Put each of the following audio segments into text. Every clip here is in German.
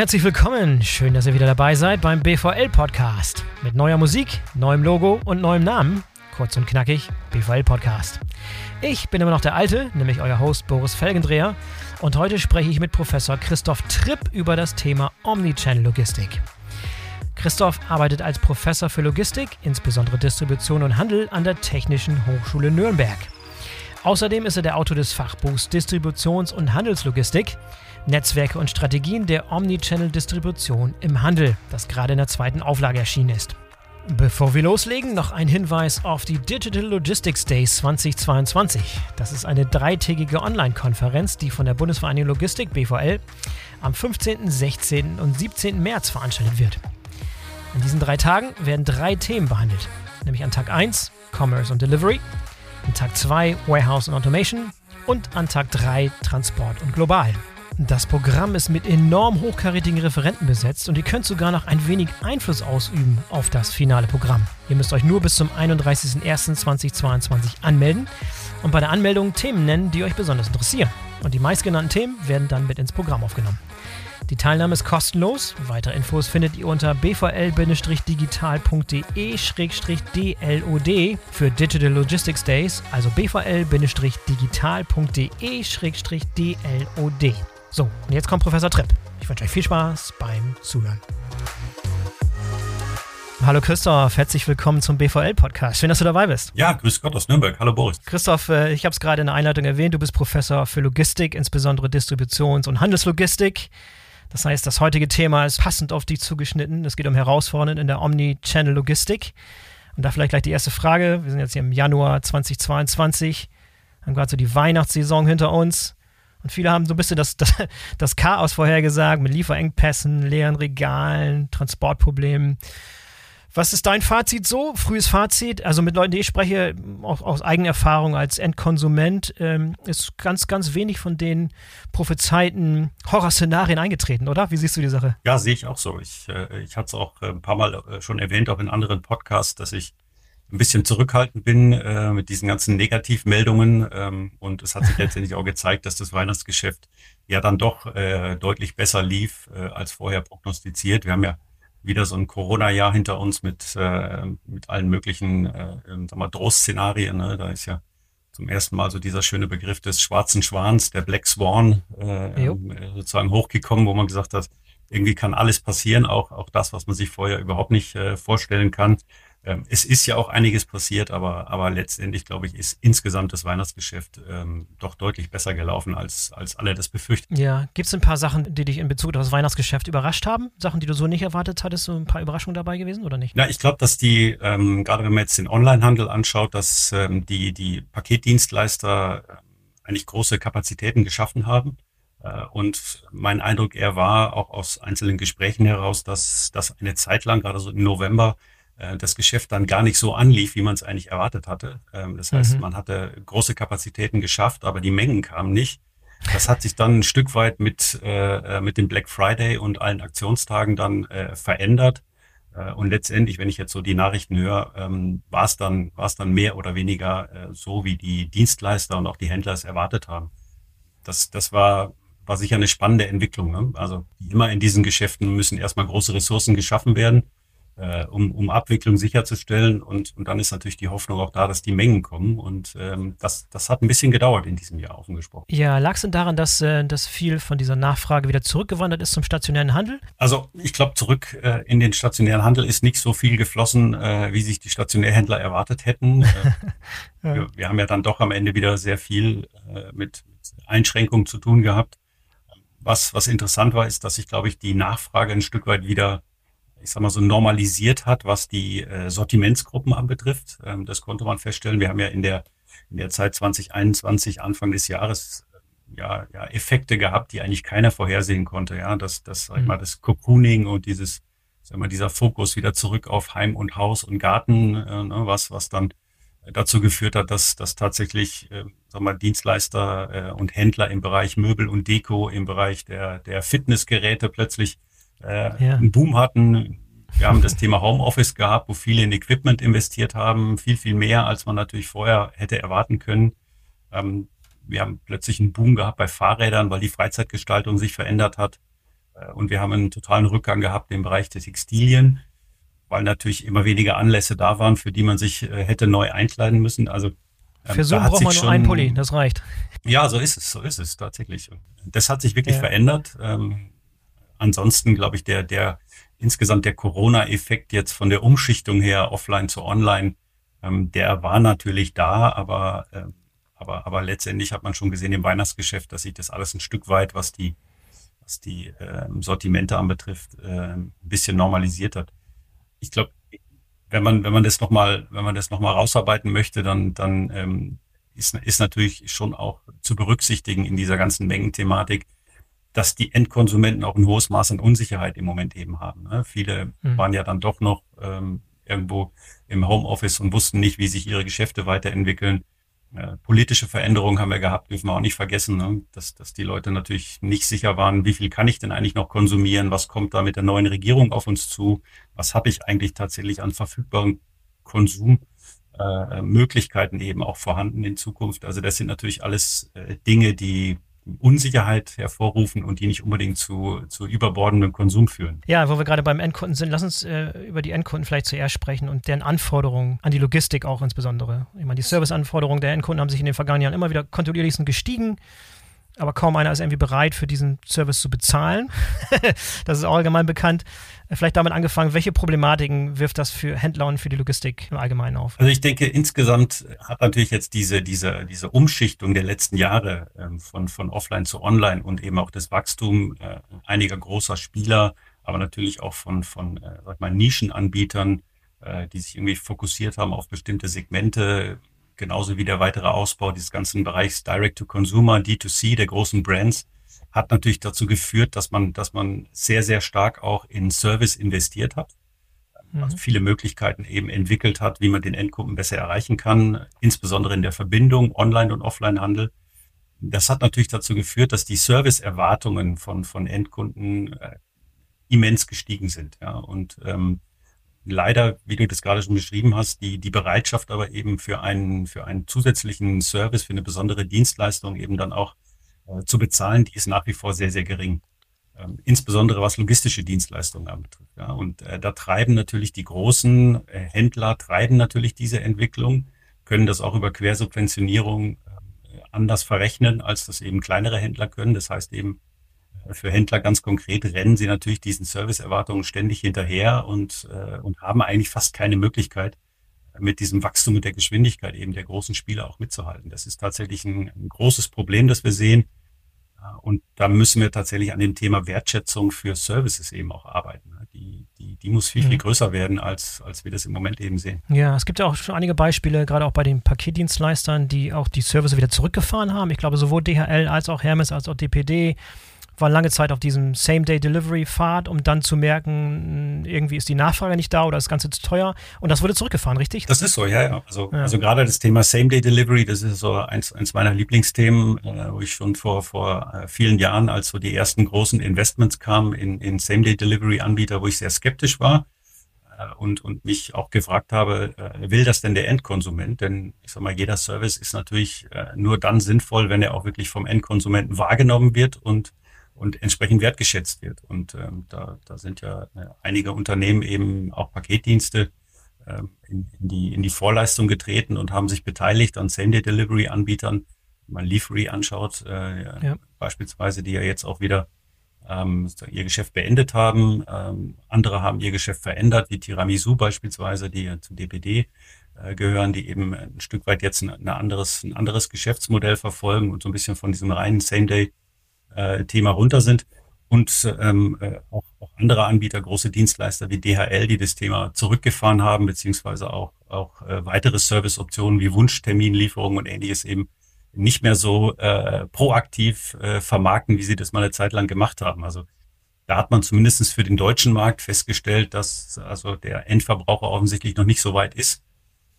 herzlich willkommen. Schön, dass ihr wieder dabei seid beim BVL Podcast. Mit neuer Musik, neuem Logo und neuem Namen. Kurz und knackig, BVL Podcast. Ich bin immer noch der Alte, nämlich euer Host Boris Felgendreher. Und heute spreche ich mit Professor Christoph Tripp über das Thema Omnichannel Logistik. Christoph arbeitet als Professor für Logistik, insbesondere Distribution und Handel an der Technischen Hochschule Nürnberg. Außerdem ist er der Autor des Fachbuchs Distributions- und Handelslogistik, Netzwerke und Strategien der Omnichannel-Distribution im Handel, das gerade in der zweiten Auflage erschienen ist. Bevor wir loslegen, noch ein Hinweis auf die Digital Logistics Days 2022. Das ist eine dreitägige Online-Konferenz, die von der Bundesvereinigung Logistik BVL am 15., 16. und 17. März veranstaltet wird. An diesen drei Tagen werden drei Themen behandelt, nämlich an Tag 1 Commerce und Delivery, an Tag 2 Warehouse und Automation und an Tag 3 Transport und Global. Das Programm ist mit enorm hochkarätigen Referenten besetzt und ihr könnt sogar noch ein wenig Einfluss ausüben auf das finale Programm. Ihr müsst euch nur bis zum 31.01.2022 anmelden und bei der Anmeldung Themen nennen, die euch besonders interessieren. Und die meistgenannten Themen werden dann mit ins Programm aufgenommen. Die Teilnahme ist kostenlos. Weitere Infos findet ihr unter bvl-digital.de-dlod für Digital Logistics Days, also bvl-digital.de-dlod. So, und jetzt kommt Professor Tripp. Ich wünsche euch viel Spaß beim Zuhören. Hallo Christoph, herzlich willkommen zum BVL-Podcast. Schön, dass du dabei bist. Ja, grüß Gott aus Nürnberg. Hallo Boris. Christoph, äh, ich habe es gerade in der Einleitung erwähnt, du bist Professor für Logistik, insbesondere Distributions- und Handelslogistik. Das heißt, das heutige Thema ist passend auf dich zugeschnitten. Es geht um Herausforderungen in der Omni-Channel-Logistik. Und da vielleicht gleich die erste Frage. Wir sind jetzt hier im Januar 2022, haben gerade so die Weihnachtssaison hinter uns. Und viele haben so ein bisschen das, das, das Chaos vorhergesagt mit Lieferengpässen, leeren Regalen, Transportproblemen. Was ist dein Fazit so? Frühes Fazit? Also mit Leuten, die ich spreche, auch aus eigener Erfahrung als Endkonsument, ähm, ist ganz, ganz wenig von den prophezeiten Horrorszenarien eingetreten, oder? Wie siehst du die Sache? Ja, sehe ich auch so. Ich, äh, ich hatte es auch äh, ein paar Mal äh, schon erwähnt, auch in anderen Podcasts, dass ich ein bisschen zurückhaltend bin äh, mit diesen ganzen Negativmeldungen. Ähm, und es hat sich letztendlich auch gezeigt, dass das Weihnachtsgeschäft ja dann doch äh, deutlich besser lief äh, als vorher prognostiziert. Wir haben ja wieder so ein Corona-Jahr hinter uns mit, äh, mit allen möglichen äh, sag mal, Drohszenarien. Ne? Da ist ja zum ersten Mal so dieser schöne Begriff des schwarzen Schwans, der Black Swan, äh, ähm, sozusagen hochgekommen, wo man gesagt hat, irgendwie kann alles passieren, auch, auch das, was man sich vorher überhaupt nicht äh, vorstellen kann. Ähm, es ist ja auch einiges passiert, aber, aber letztendlich, glaube ich, ist insgesamt das Weihnachtsgeschäft ähm, doch deutlich besser gelaufen, als, als alle das befürchten. Ja, gibt es ein paar Sachen, die dich in Bezug auf das Weihnachtsgeschäft überrascht haben? Sachen, die du so nicht erwartet hattest, so ein paar Überraschungen dabei gewesen oder nicht? Ja, ich glaube, dass die, ähm, gerade wenn man jetzt den Onlinehandel anschaut, dass ähm, die, die Paketdienstleister ähm, eigentlich große Kapazitäten geschaffen haben. Äh, und mein Eindruck eher war, auch aus einzelnen Gesprächen heraus, dass das eine Zeit lang, gerade so im November, äh, das Geschäft dann gar nicht so anlief, wie man es eigentlich erwartet hatte. Ähm, das heißt, mhm. man hatte große Kapazitäten geschafft, aber die Mengen kamen nicht. Das hat sich dann ein Stück weit mit, äh, äh mit dem Black Friday und allen Aktionstagen dann äh, verändert. Äh, und letztendlich, wenn ich jetzt so die Nachrichten höre, ähm, war es dann, dann mehr oder weniger so, wie die Dienstleister und auch die Händler es erwartet haben. Das, das war, war sicher eine spannende Entwicklung. Ne? Also wie immer in diesen Geschäften müssen erstmal große Ressourcen geschaffen werden äh, um, um Abwicklung sicherzustellen. Und, und dann ist natürlich die Hoffnung auch da, dass die Mengen kommen. Und ähm, das, das hat ein bisschen gedauert in diesem Jahr offen gesprochen. Ja, lag es denn daran, dass, äh, dass viel von dieser Nachfrage wieder zurückgewandert ist zum stationären Handel? Also ich glaube, zurück äh, in den stationären Handel ist nicht so viel geflossen, äh, wie sich die Stationärhändler erwartet hätten. Äh, ja. wir, wir haben ja dann doch am Ende wieder sehr viel äh, mit Einschränkungen zu tun gehabt. Was, was interessant war, ist, dass sich, glaube ich, die Nachfrage ein Stück weit wieder ich sag mal so normalisiert hat, was die äh, Sortimentsgruppen anbetrifft. Ähm, das konnte man feststellen. Wir haben ja in der in der Zeit 2021 Anfang des Jahres äh, ja, ja Effekte gehabt, die eigentlich keiner vorhersehen konnte. Ja, das das sag ich mhm. mal das Cocooning und dieses sag mal dieser Fokus wieder zurück auf Heim und Haus und Garten, äh, ne, was was dann dazu geführt hat, dass, dass tatsächlich äh, sag mal, Dienstleister äh, und Händler im Bereich Möbel und Deko, im Bereich der, der Fitnessgeräte plötzlich äh, ja. einen Boom hatten. Wir haben das Thema Homeoffice gehabt, wo viele in Equipment investiert haben, viel, viel mehr, als man natürlich vorher hätte erwarten können. Ähm, wir haben plötzlich einen Boom gehabt bei Fahrrädern, weil die Freizeitgestaltung sich verändert hat. Äh, und wir haben einen totalen Rückgang gehabt im Bereich der Textilien, weil natürlich immer weniger Anlässe da waren, für die man sich äh, hätte neu einkleiden müssen. Also ähm, für so braucht man nur einen Pulli, das reicht. Ja, so ist es, so ist es tatsächlich. Das hat sich wirklich ja. verändert. Ähm, ansonsten glaube ich, der, der insgesamt der Corona-Effekt jetzt von der Umschichtung her offline zu online, ähm, der war natürlich da, aber, äh, aber, aber letztendlich hat man schon gesehen im Weihnachtsgeschäft, dass sich das alles ein Stück weit, was die, was die äh, Sortimente anbetrifft, äh, ein bisschen normalisiert hat. Ich glaube, wenn man, wenn man das nochmal, wenn man das nochmal rausarbeiten möchte, dann, dann ähm, ist, ist natürlich schon auch zu berücksichtigen in dieser ganzen Mengenthematik, dass die Endkonsumenten auch ein hohes Maß an Unsicherheit im Moment eben haben. Ne? Viele mhm. waren ja dann doch noch ähm, irgendwo im Homeoffice und wussten nicht, wie sich ihre Geschäfte weiterentwickeln. Äh, politische Veränderungen haben wir gehabt, dürfen wir auch nicht vergessen, ne? dass, dass die Leute natürlich nicht sicher waren, wie viel kann ich denn eigentlich noch konsumieren, was kommt da mit der neuen Regierung auf uns zu, was habe ich eigentlich tatsächlich an verfügbaren Konsummöglichkeiten äh, eben auch vorhanden in Zukunft. Also das sind natürlich alles äh, Dinge, die Unsicherheit hervorrufen und die nicht unbedingt zu, zu überbordendem Konsum führen. Ja, wo wir gerade beim Endkunden sind, lass uns äh, über die Endkunden vielleicht zuerst sprechen und deren Anforderungen an die Logistik auch insbesondere. Ich meine, die Serviceanforderungen der Endkunden haben sich in den vergangenen Jahren immer wieder kontinuierlich gestiegen aber kaum einer ist irgendwie bereit, für diesen Service zu bezahlen. das ist allgemein bekannt. Vielleicht damit angefangen, welche Problematiken wirft das für Händler und für die Logistik im Allgemeinen auf? Also ich denke, insgesamt hat natürlich jetzt diese, diese, diese Umschichtung der letzten Jahre ähm, von, von offline zu online und eben auch das Wachstum äh, einiger großer Spieler, aber natürlich auch von, von äh, sag mal, Nischenanbietern, äh, die sich irgendwie fokussiert haben auf bestimmte Segmente, genauso wie der weitere Ausbau dieses ganzen Bereichs Direct-to-Consumer, D2C der großen Brands, hat natürlich dazu geführt, dass man, dass man sehr, sehr stark auch in Service investiert hat. Mhm. Also viele Möglichkeiten eben entwickelt hat, wie man den Endkunden besser erreichen kann, insbesondere in der Verbindung Online- und Offline-Handel. Das hat natürlich dazu geführt, dass die Serviceerwartungen von, von Endkunden äh, immens gestiegen sind. Ja. Und ähm, leider, wie du das gerade schon beschrieben hast, die, die Bereitschaft aber eben für einen, für einen zusätzlichen Service, für eine besondere Dienstleistung eben dann auch äh, zu bezahlen, die ist nach wie vor sehr, sehr gering. Ähm, insbesondere was logistische Dienstleistungen anbetrifft. Ja. Und äh, da treiben natürlich die großen äh, Händler, treiben natürlich diese Entwicklung, können das auch über Quersubventionierung äh, anders verrechnen, als das eben kleinere Händler können. Das heißt eben, für Händler ganz konkret rennen sie natürlich diesen Serviceerwartungen ständig hinterher und, äh, und haben eigentlich fast keine Möglichkeit, mit diesem Wachstum und der Geschwindigkeit eben der großen Spieler auch mitzuhalten. Das ist tatsächlich ein, ein großes Problem, das wir sehen. Und da müssen wir tatsächlich an dem Thema Wertschätzung für Services eben auch arbeiten. Die, die, die muss viel, viel mhm. größer werden, als, als wir das im Moment eben sehen. Ja, es gibt ja auch schon einige Beispiele, gerade auch bei den Paketdienstleistern, die auch die Services wieder zurückgefahren haben. Ich glaube, sowohl DHL als auch Hermes als auch DPD war lange Zeit auf diesem Same-Day-Delivery-Pfad, um dann zu merken, irgendwie ist die Nachfrage nicht da oder das Ganze zu teuer. Und das wurde zurückgefahren, richtig? Das ist so, ja, ja. Also, ja. also gerade das Thema Same-Day-Delivery, das ist so eins, eins meiner Lieblingsthemen, äh, wo ich schon vor, vor äh, vielen Jahren, als so die ersten großen Investments kamen in, in Same-Day-Delivery-Anbieter, wo ich sehr skeptisch war äh, und, und mich auch gefragt habe, äh, will das denn der Endkonsument? Denn ich sag mal, jeder Service ist natürlich nur dann sinnvoll, wenn er auch wirklich vom Endkonsumenten wahrgenommen wird und und entsprechend wertgeschätzt wird. Und ähm, da, da sind ja äh, einige Unternehmen eben auch Paketdienste ähm, in, in, die, in die Vorleistung getreten und haben sich beteiligt an Same-Day-Delivery-Anbietern. Wenn man Leafery anschaut, äh, ja. beispielsweise, die ja jetzt auch wieder ähm, ihr Geschäft beendet haben. Ähm, andere haben ihr Geschäft verändert, wie Tiramisu beispielsweise, die ja zu DPD äh, gehören, die eben ein Stück weit jetzt ein, ein, anderes, ein anderes Geschäftsmodell verfolgen und so ein bisschen von diesem reinen Same-Day äh, Thema runter sind. Und ähm, äh, auch, auch andere Anbieter, große Dienstleister wie DHL, die das Thema zurückgefahren haben, beziehungsweise auch, auch äh, weitere Serviceoptionen wie Wunschterminlieferungen und ähnliches eben nicht mehr so äh, proaktiv äh, vermarkten, wie sie das mal eine Zeit lang gemacht haben. Also da hat man zumindestens für den deutschen Markt festgestellt, dass also der Endverbraucher offensichtlich noch nicht so weit ist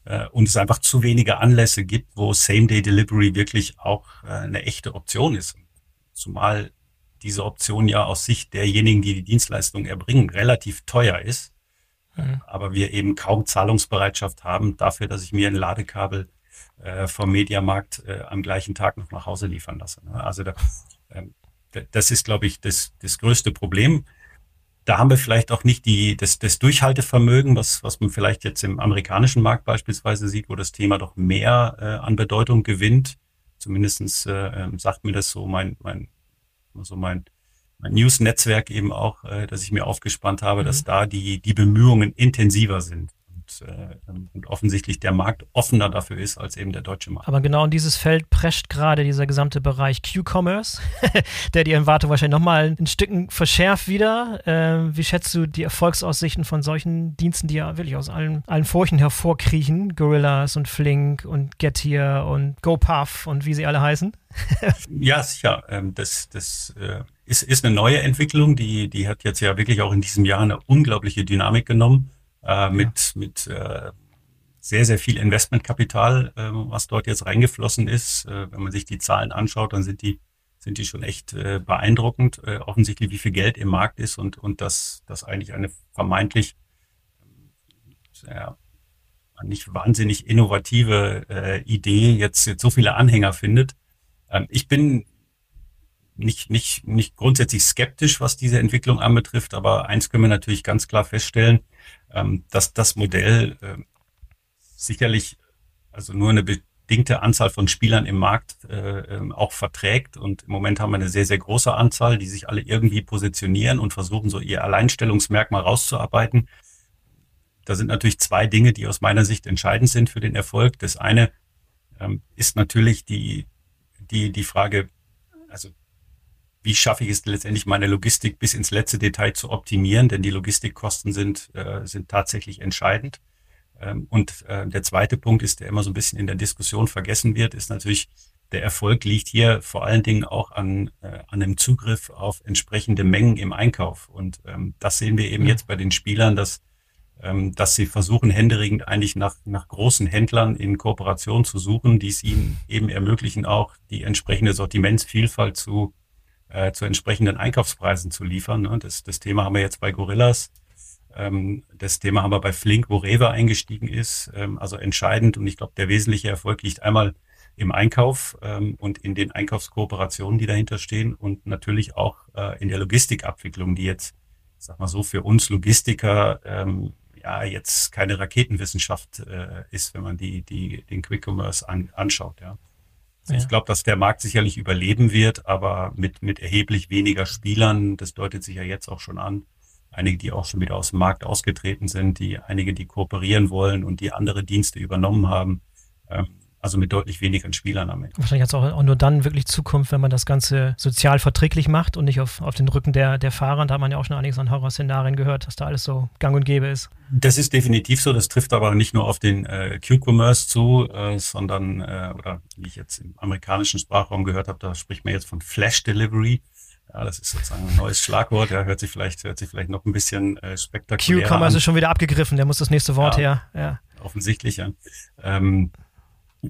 äh, und es einfach zu wenige Anlässe gibt, wo Same-Day-Delivery wirklich auch äh, eine echte Option ist. Zumal diese Option ja aus Sicht derjenigen, die die Dienstleistung erbringen, relativ teuer ist. Mhm. Aber wir eben kaum Zahlungsbereitschaft haben dafür, dass ich mir ein Ladekabel äh, vom Mediamarkt äh, am gleichen Tag noch nach Hause liefern lasse. Ne? Also da, ähm, das ist, glaube ich, das, das größte Problem. Da haben wir vielleicht auch nicht die, das, das Durchhaltevermögen, was, was man vielleicht jetzt im amerikanischen Markt beispielsweise sieht, wo das Thema doch mehr äh, an Bedeutung gewinnt. Zumindestens äh, ähm, sagt mir das so mein, mein, so mein, mein News-Netzwerk eben auch, äh, dass ich mir aufgespannt habe, mhm. dass da die, die Bemühungen intensiver sind und, äh, und offensichtlich der Markt offener dafür ist als eben der deutsche Markt. Aber genau in dieses Feld prescht gerade dieser gesamte Bereich Q-Commerce, der die Erwartung wahrscheinlich nochmal ein Stücken verschärft wieder. Äh, wie schätzt du die Erfolgsaussichten von solchen Diensten, die ja wirklich aus allen, allen Furchen hervorkriechen? Gorillas und Flink und Getir und GoPuff und wie sie alle heißen? ja, sicher. Ähm, das, das äh, ist, ist eine neue Entwicklung, die, die hat jetzt ja wirklich auch in diesem Jahr eine unglaubliche Dynamik genommen äh, mit, ja. mit äh, sehr, sehr viel Investmentkapital, äh, was dort jetzt reingeflossen ist. Äh, wenn man sich die Zahlen anschaut, dann sind die, sind die schon echt äh, beeindruckend, äh, offensichtlich, wie viel Geld im Markt ist und, und dass das eigentlich eine vermeintlich ja, nicht wahnsinnig innovative äh, Idee jetzt, jetzt so viele Anhänger findet. Ähm, ich bin nicht, nicht, nicht grundsätzlich skeptisch, was diese Entwicklung anbetrifft, aber eins können wir natürlich ganz klar feststellen, ähm, dass das Modell äh, sicherlich also nur eine bedingte Anzahl von Spielern im Markt äh, ähm, auch verträgt. Und im Moment haben wir eine sehr, sehr große Anzahl, die sich alle irgendwie positionieren und versuchen, so ihr Alleinstellungsmerkmal rauszuarbeiten. Da sind natürlich zwei Dinge, die aus meiner Sicht entscheidend sind für den Erfolg. Das eine ähm, ist natürlich die, die, die Frage, also wie schaffe ich es letztendlich, meine Logistik bis ins letzte Detail zu optimieren, denn die Logistikkosten sind, äh, sind tatsächlich entscheidend. Ähm, und äh, der zweite Punkt ist, der immer so ein bisschen in der Diskussion vergessen wird, ist natürlich, der Erfolg liegt hier vor allen Dingen auch an, äh, an einem Zugriff auf entsprechende Mengen im Einkauf. Und ähm, das sehen wir eben jetzt bei den Spielern, dass, ähm, dass sie versuchen, händeringend eigentlich nach, nach großen Händlern in Kooperation zu suchen, die es ihnen eben ermöglichen, auch die entsprechende Sortimentsvielfalt zu äh, zu entsprechenden Einkaufspreisen zu liefern. Ne? Das, das Thema haben wir jetzt bei Gorillas. Ähm, das Thema haben wir bei Flink, wo Rewe eingestiegen ist. Ähm, also entscheidend und ich glaube, der wesentliche Erfolg liegt einmal im Einkauf ähm, und in den Einkaufskooperationen, die dahinter stehen und natürlich auch äh, in der Logistikabwicklung, die jetzt, sag mal so, für uns Logistiker ähm, ja jetzt keine Raketenwissenschaft äh, ist, wenn man die, die den Quick Commerce an, anschaut. Ja. Ja. Ich glaube, dass der Markt sicherlich überleben wird, aber mit, mit erheblich weniger Spielern. Das deutet sich ja jetzt auch schon an. Einige, die auch schon wieder aus dem Markt ausgetreten sind, die einige, die kooperieren wollen und die andere Dienste übernommen haben. Ähm, also mit deutlich weniger Spielern am Ende. Wahrscheinlich hat es auch, nur dann wirklich Zukunft, wenn man das Ganze sozial verträglich macht und nicht auf, auf den Rücken der, der Fahrer. Und da hat man ja auch schon einiges an Horrorszenarien gehört, dass da alles so gang und gäbe ist. Das ist definitiv so. Das trifft aber nicht nur auf den äh, Q-Commerce zu, äh, sondern, äh, oder wie ich jetzt im amerikanischen Sprachraum gehört habe, da spricht man jetzt von Flash Delivery. Ja, das ist sozusagen ein neues Schlagwort. Ja, hört sich vielleicht, hört sich vielleicht noch ein bisschen äh, spektakulär Q-Commerce ist schon wieder abgegriffen. Der muss das nächste Wort ja, her. Ja. Offensichtlich, ja. Ähm,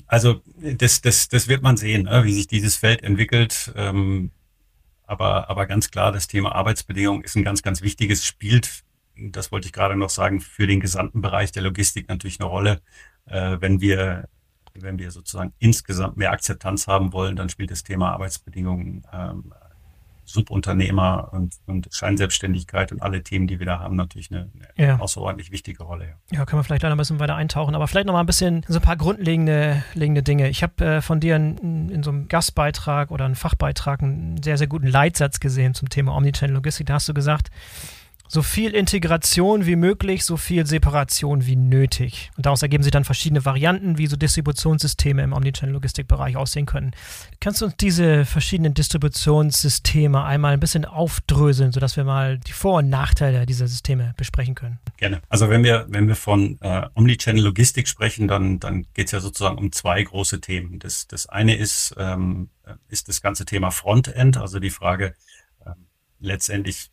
also das, das, das wird man sehen, ne, wie sich dieses Feld entwickelt. Ähm, aber, aber ganz klar, das Thema Arbeitsbedingungen ist ein ganz, ganz wichtiges, spielt, das wollte ich gerade noch sagen, für den gesamten Bereich der Logistik natürlich eine Rolle. Äh, wenn wir wenn wir sozusagen insgesamt mehr Akzeptanz haben wollen, dann spielt das Thema Arbeitsbedingungen ähm, Subunternehmer und, und Scheinselbstständigkeit und alle Themen, die wir da haben, natürlich eine, eine ja. außerordentlich wichtige Rolle. Ja. ja, können wir vielleicht da ein bisschen weiter eintauchen, aber vielleicht noch mal ein bisschen so ein paar grundlegende Dinge. Ich habe äh, von dir in, in, so einem Gastbeitrag oder einem Fachbeitrag einen sehr, sehr guten Leitsatz gesehen zum Thema Omnichannel Logistik. Da hast du gesagt, so viel Integration wie möglich, so viel Separation wie nötig. Und daraus ergeben sich dann verschiedene Varianten, wie so Distributionssysteme im Omnichannel-Logistikbereich aussehen können. Kannst du uns diese verschiedenen Distributionssysteme einmal ein bisschen aufdröseln, sodass wir mal die Vor- und Nachteile dieser Systeme besprechen können? Gerne. Also wenn wir, wenn wir von äh, Omnichannel-Logistik sprechen, dann, dann geht es ja sozusagen um zwei große Themen. Das, das eine ist, ähm, ist das ganze Thema Frontend, also die Frage, ähm, letztendlich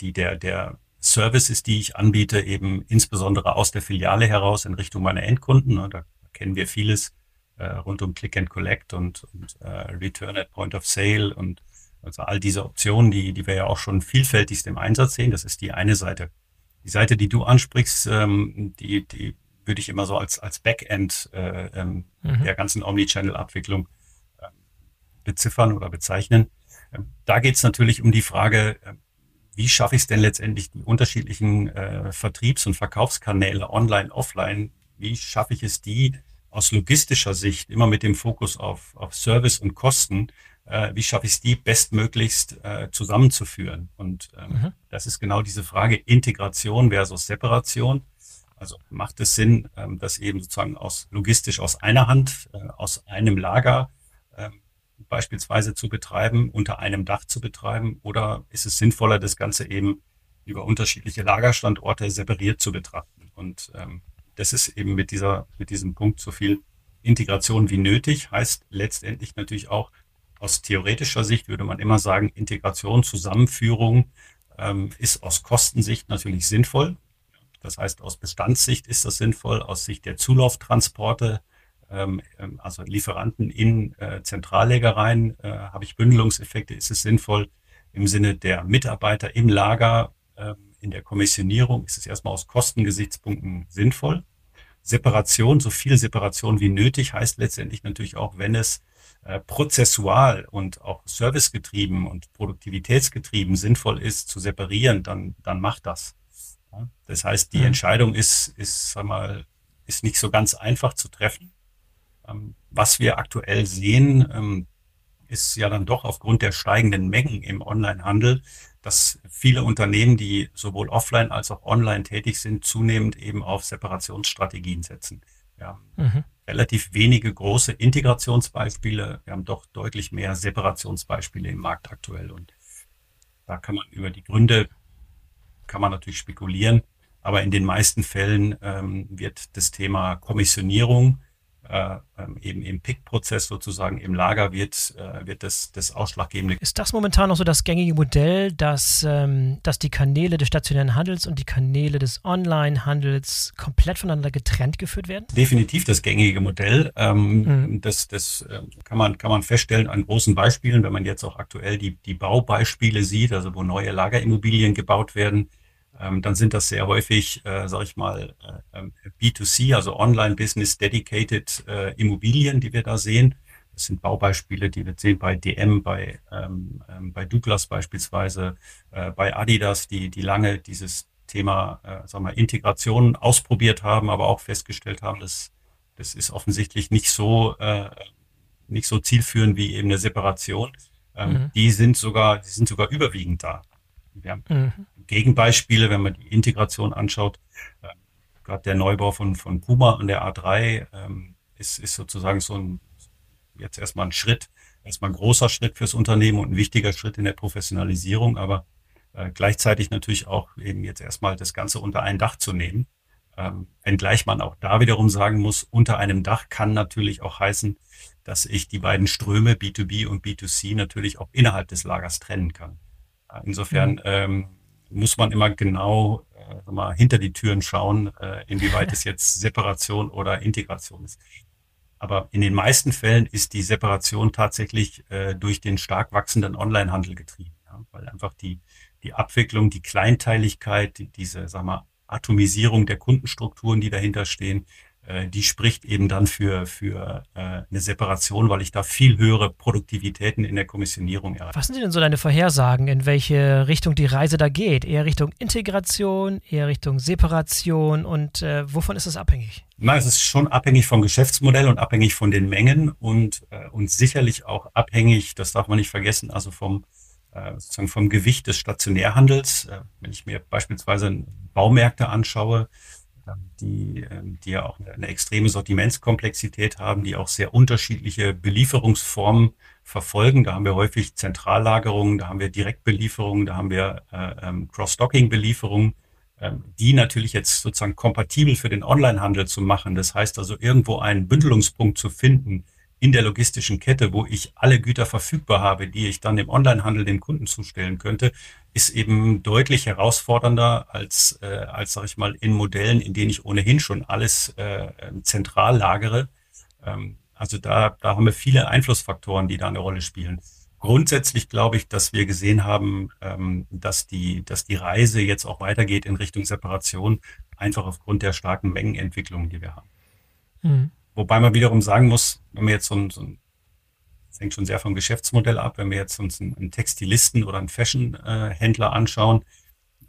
die der, der Services, die ich anbiete, eben insbesondere aus der Filiale heraus in Richtung meiner Endkunden. Ne, da kennen wir vieles äh, rund um Click and Collect und, und äh, Return at Point of Sale und also all diese Optionen, die, die wir ja auch schon vielfältigst im Einsatz sehen. Das ist die eine Seite. Die Seite, die du ansprichst, ähm, die, die würde ich immer so als, als Backend äh, ähm, mhm. der ganzen Omnichannel-Abwicklung äh, beziffern oder bezeichnen. Ähm, da geht es natürlich um die Frage, ähm, wie schaffe ich es denn letztendlich, die unterschiedlichen äh, Vertriebs- und Verkaufskanäle online, offline, wie schaffe ich es, die aus logistischer Sicht immer mit dem Fokus auf, auf Service und Kosten, äh, wie schaffe ich es, die bestmöglichst äh, zusammenzuführen? Und ähm, mhm. das ist genau diese Frage Integration versus Separation. Also macht es Sinn, ähm, das eben sozusagen aus logistisch aus einer Hand, äh, aus einem Lager ähm, beispielsweise zu betreiben, unter einem Dach zu betreiben? Oder ist es sinnvoller, das Ganze eben über unterschiedliche Lagerstandorte separiert zu betrachten? Und ähm, das ist eben mit dieser, mit diesem Punkt so viel Integration wie nötig, heißt letztendlich natürlich auch aus theoretischer Sicht würde man immer sagen, Integration, Zusammenführung ähm, ist aus Kostensicht natürlich sinnvoll. Das heißt, aus Bestandssicht ist das sinnvoll, aus Sicht der Zulauftransporte ähm, ähm, also Lieferanten in äh, Zentrallägereien, äh, habe ich Bündelungseffekte, ist es sinnvoll im Sinne der Mitarbeiter im Lager, äh, in der Kommissionierung ist es erstmal aus Kostengesichtspunkten sinnvoll. Separation, so viel Separation wie nötig, heißt letztendlich natürlich auch, wenn es äh, prozessual und auch servicegetrieben und produktivitätsgetrieben sinnvoll ist zu separieren, dann, dann macht das. Das heißt, die mhm. Entscheidung ist, ist, sag mal, ist nicht so ganz einfach zu treffen. Ähm, was wir aktuell sehen, ähm, ist ja dann doch aufgrund der steigenden Mengen im Onlinehandel, dass viele Unternehmen, die sowohl offline als auch online tätig sind, zunehmend eben auf Separationsstrategien setzen. Ja, mhm. relativ wenige große Integrationsbeispiele. Wir haben doch deutlich mehr Separationsbeispiele im Markt aktuell. Und da kann man über die Gründe, kann man natürlich spekulieren. Aber in den meisten Fällen ähm, wird das Thema Kommissionierung äh, ähm, eben im Pick-Prozess sozusagen im Lager wird, äh, wird das, das ausschlaggebende. Ist das momentan noch so das gängige Modell, dass, ähm, dass die Kanäle des stationären Handels und die Kanäle des Online-Handels komplett voneinander getrennt geführt werden? Definitiv das gängige Modell. Ähm, mhm. Das, das äh, kann, man, kann man feststellen an großen Beispielen, wenn man jetzt auch aktuell die, die Baubeispiele sieht, also wo neue Lagerimmobilien gebaut werden ähm, dann sind das sehr häufig, äh, sage ich mal, äh, ähm, B2C, also Online-Business Dedicated äh, Immobilien, die wir da sehen. Das sind Baubeispiele, die wir sehen bei DM, bei, ähm, ähm, bei Douglas beispielsweise, äh, bei Adidas, die, die lange dieses Thema äh, sagen wir, Integration ausprobiert haben, aber auch festgestellt haben, dass das ist offensichtlich nicht so, äh, nicht so zielführend wie eben eine Separation. Ähm, mhm. Die sind sogar, die sind sogar überwiegend da. Wir haben mhm. Gegenbeispiele, wenn man die Integration anschaut. Äh, Gerade der Neubau von, von Puma an der A3 ähm, ist, ist sozusagen so ein, jetzt erstmal ein Schritt, erstmal ein großer Schritt fürs Unternehmen und ein wichtiger Schritt in der Professionalisierung, aber äh, gleichzeitig natürlich auch eben jetzt erstmal das Ganze unter ein Dach zu nehmen. Ähm, wenngleich man auch da wiederum sagen muss, unter einem Dach kann natürlich auch heißen, dass ich die beiden Ströme B2B und B2C natürlich auch innerhalb des Lagers trennen kann. Insofern mhm. ähm, muss man immer genau äh, mal hinter die Türen schauen, äh, inwieweit es jetzt Separation oder Integration ist. Aber in den meisten Fällen ist die Separation tatsächlich äh, durch den stark wachsenden Onlinehandel getrieben, ja, weil einfach die, die Abwicklung, die Kleinteiligkeit, die, diese, sag mal, Atomisierung der Kundenstrukturen, die dahinter stehen, äh, die spricht eben dann für, für äh, eine Separation, weil ich da viel höhere Produktivitäten in der Kommissionierung erreiche. Was sind denn so deine Vorhersagen, in welche Richtung die Reise da geht? Eher Richtung Integration, eher Richtung Separation und äh, wovon ist es abhängig? Na, es ist schon abhängig vom Geschäftsmodell und abhängig von den Mengen und, äh, und sicherlich auch abhängig, das darf man nicht vergessen, also vom, äh, sozusagen vom Gewicht des Stationärhandels. Äh, wenn ich mir beispielsweise Baumärkte anschaue, die, ähm, die ja auch eine extreme Sortimentskomplexität haben, die auch sehr unterschiedliche Belieferungsformen verfolgen. Da haben wir häufig Zentrallagerungen, da haben wir Direktbelieferungen, da haben wir äh, ähm, Cross-Docking-Belieferungen, ähm, die natürlich jetzt sozusagen kompatibel für den Onlinehandel zu machen. Das heißt also irgendwo einen Bündelungspunkt zu finden, in der logistischen Kette, wo ich alle Güter verfügbar habe, die ich dann im Onlinehandel den Kunden zustellen könnte, ist eben deutlich herausfordernder als, äh, als sage ich mal, in Modellen, in denen ich ohnehin schon alles äh, ähm, zentral lagere. Ähm, also da, da haben wir viele Einflussfaktoren, die da eine Rolle spielen. Grundsätzlich glaube ich, dass wir gesehen haben, ähm, dass, die, dass die Reise jetzt auch weitergeht in Richtung Separation, einfach aufgrund der starken Mengenentwicklung, die wir haben. Mhm. Wobei man wiederum sagen muss, wenn man jetzt so ein, so ein das hängt schon sehr vom Geschäftsmodell ab. Wenn wir jetzt uns einen, Textilisten oder einen Fashion-Händler anschauen,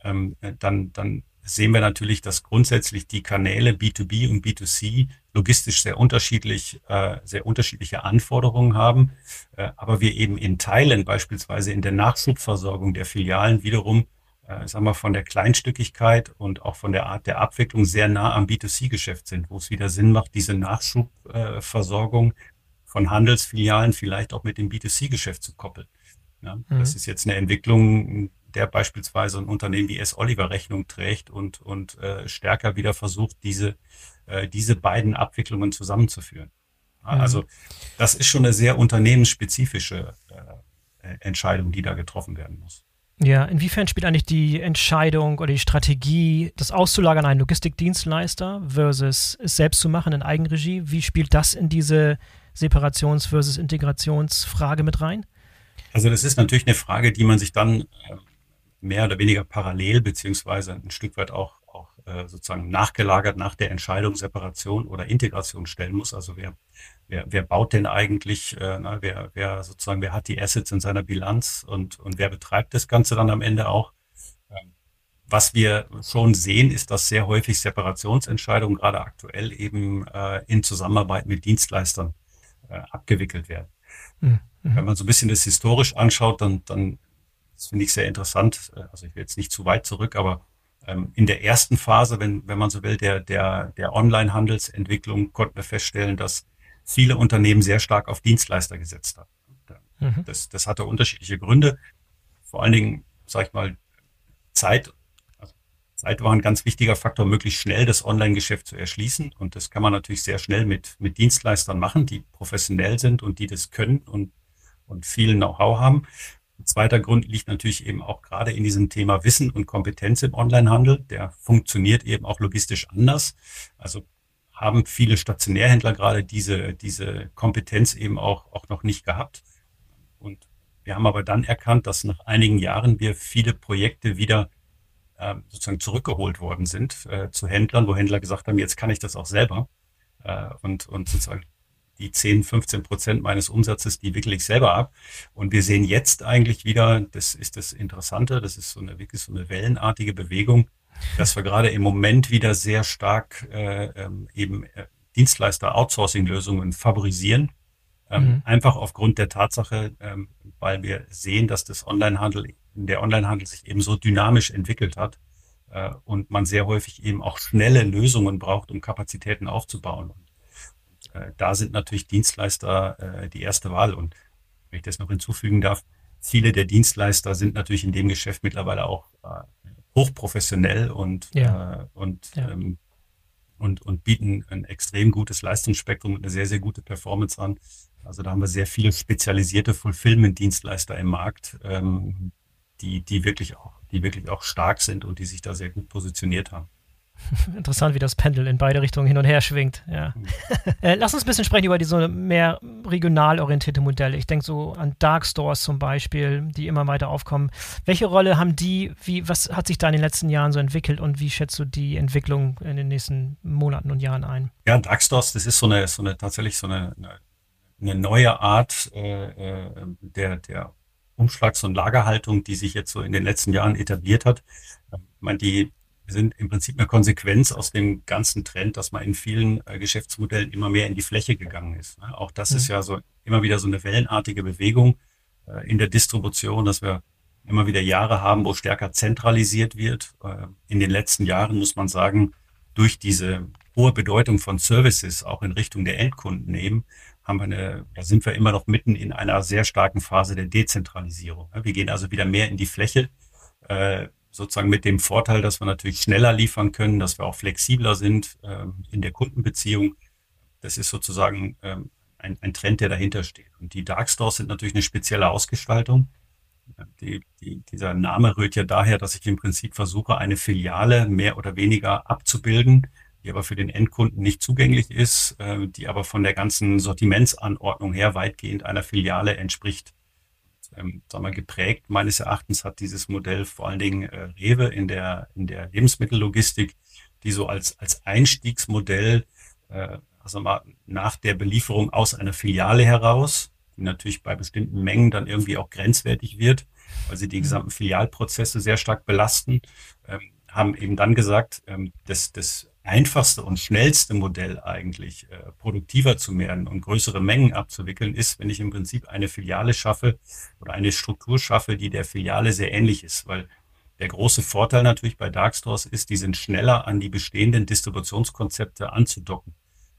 ähm, dann, dann sehen wir natürlich, dass grundsätzlich die Kanäle B2B und B2C logistisch sehr unterschiedlich, äh, sehr unterschiedliche Anforderungen haben. Äh, aber wir eben in Teilen, beispielsweise in der Nachschubversorgung der Filialen wiederum, äh, sagen wir, von der Kleinstückigkeit und auch von der Art der Abwicklung sehr nah am B2C-Geschäft sind, wo es wieder Sinn macht, diese Nachschubversorgung von Handelsfilialen vielleicht auch mit dem B2C-Geschäft zu koppeln. Ja, mhm. Das ist jetzt eine Entwicklung, der beispielsweise ein Unternehmen wie S. Oliver Rechnung trägt und, und äh, stärker wieder versucht, diese, äh, diese beiden Abwicklungen zusammenzuführen. Mhm. Also das ist schon eine sehr unternehmensspezifische äh, Entscheidung, die da getroffen werden muss. Ja, inwiefern spielt eigentlich die Entscheidung oder die Strategie, das auszulagern an einen Logistikdienstleister versus es selbst zu machen in Eigenregie, wie spielt das in diese Separations- versus Integrationsfrage mit rein? Also das ist natürlich eine Frage, die man sich dann äh, mehr oder weniger parallel beziehungsweise ein Stück weit auch, auch äh, sozusagen nachgelagert nach der Entscheidung Separation oder Integration stellen muss. Also wer, wer, wer baut denn eigentlich, äh, na, wer, wer sozusagen, wer hat die Assets in seiner Bilanz und, und wer betreibt das Ganze dann am Ende auch? Ähm, was wir schon sehen, ist, dass sehr häufig Separationsentscheidungen gerade aktuell eben äh, in Zusammenarbeit mit Dienstleistern äh, abgewickelt werden. Mhm. Wenn man so ein bisschen das historisch anschaut, dann, dann das finde ich sehr interessant. Äh, also ich will jetzt nicht zu weit zurück, aber in der ersten Phase, wenn, wenn man so will, der, der, der Online-Handelsentwicklung konnten wir feststellen, dass viele Unternehmen sehr stark auf Dienstleister gesetzt haben. Mhm. Das, das hatte unterschiedliche Gründe. Vor allen Dingen, sag ich mal, Zeit. Also Zeit war ein ganz wichtiger Faktor, möglichst schnell das Online-Geschäft zu erschließen. Und das kann man natürlich sehr schnell mit, mit Dienstleistern machen, die professionell sind und die das können und, und viel Know-how haben. Zweiter Grund liegt natürlich eben auch gerade in diesem Thema Wissen und Kompetenz im Onlinehandel. Der funktioniert eben auch logistisch anders. Also haben viele Stationärhändler gerade diese, diese Kompetenz eben auch, auch noch nicht gehabt. Und wir haben aber dann erkannt, dass nach einigen Jahren wir viele Projekte wieder äh, sozusagen zurückgeholt worden sind äh, zu Händlern, wo Händler gesagt haben, jetzt kann ich das auch selber. Äh, und, und sozusagen die 10, 15 Prozent meines Umsatzes, die wickle ich selber ab. Und wir sehen jetzt eigentlich wieder, das ist das Interessante, das ist so eine wirklich so eine wellenartige Bewegung, dass wir gerade im Moment wieder sehr stark äh, ähm, eben äh, Dienstleister-Outsourcing-Lösungen favorisieren. Ähm, mhm. Einfach aufgrund der Tatsache, ähm, weil wir sehen, dass das Onlinehandel, der Onlinehandel sich eben so dynamisch entwickelt hat äh, und man sehr häufig eben auch schnelle Lösungen braucht, um Kapazitäten aufzubauen. Und äh, da sind natürlich Dienstleister äh, die erste Wahl. Und wenn ich das noch hinzufügen darf, viele der Dienstleister sind natürlich in dem Geschäft mittlerweile auch äh, hochprofessionell und, ja. äh, und, ja. ähm, und, und bieten ein extrem gutes Leistungsspektrum und eine sehr, sehr gute Performance an. Also da haben wir sehr viele spezialisierte Fulfillment-Dienstleister im Markt, ähm, die, die wirklich auch, die wirklich auch stark sind und die sich da sehr gut positioniert haben. Interessant, wie das Pendel in beide Richtungen hin und her schwingt. Ja. Mhm. Äh, lass uns ein bisschen sprechen über diese mehr regional orientierte Modelle. Ich denke so an Dark Stores zum Beispiel, die immer weiter aufkommen. Welche Rolle haben die? Wie, was hat sich da in den letzten Jahren so entwickelt und wie schätzt du die Entwicklung in den nächsten Monaten und Jahren ein? Ja, Dark Stores, das ist so eine, so eine tatsächlich so eine, eine neue Art äh, äh, der, der Umschlags- und Lagerhaltung, die sich jetzt so in den letzten Jahren etabliert hat. Ich meine, die sind im Prinzip eine Konsequenz aus dem ganzen Trend, dass man in vielen äh, Geschäftsmodellen immer mehr in die Fläche gegangen ist. Ne? Auch das mhm. ist ja so immer wieder so eine wellenartige Bewegung äh, in der Distribution, dass wir immer wieder Jahre haben, wo stärker zentralisiert wird. Äh, in den letzten Jahren muss man sagen, durch diese hohe Bedeutung von Services auch in Richtung der Endkunden nehmen, haben wir eine, da sind wir immer noch mitten in einer sehr starken Phase der Dezentralisierung. Wir gehen also wieder mehr in die Fläche. Äh, sozusagen mit dem Vorteil, dass wir natürlich schneller liefern können, dass wir auch flexibler sind ähm, in der Kundenbeziehung. Das ist sozusagen ähm, ein, ein Trend, der dahinter steht. Und die Dark Stores sind natürlich eine spezielle Ausgestaltung. Die, die, dieser Name rührt ja daher, dass ich im Prinzip versuche, eine Filiale mehr oder weniger abzubilden, die aber für den Endkunden nicht zugänglich ist, äh, die aber von der ganzen Sortimentsanordnung her weitgehend einer Filiale entspricht ähm, sagen wir, geprägt. Meines Erachtens hat dieses Modell vor allen Dingen äh, Rewe in der, in der Lebensmittellogistik, die so als, als Einstiegsmodell, äh, also mal nach der Belieferung aus einer Filiale heraus, die natürlich bei bestimmten Mengen dann irgendwie auch grenzwertig wird, weil sie die mhm. gesamten Filialprozesse sehr stark belasten, ähm, haben eben dann gesagt, ähm, dass das einfachste und schnellste Modell eigentlich, äh, produktiver zu werden und größere Mengen abzuwickeln, ist, wenn ich im Prinzip eine Filiale schaffe oder eine Struktur schaffe, die der Filiale sehr ähnlich ist, weil der große Vorteil natürlich bei Darkstores ist, die sind schneller an die bestehenden Distributionskonzepte anzudocken.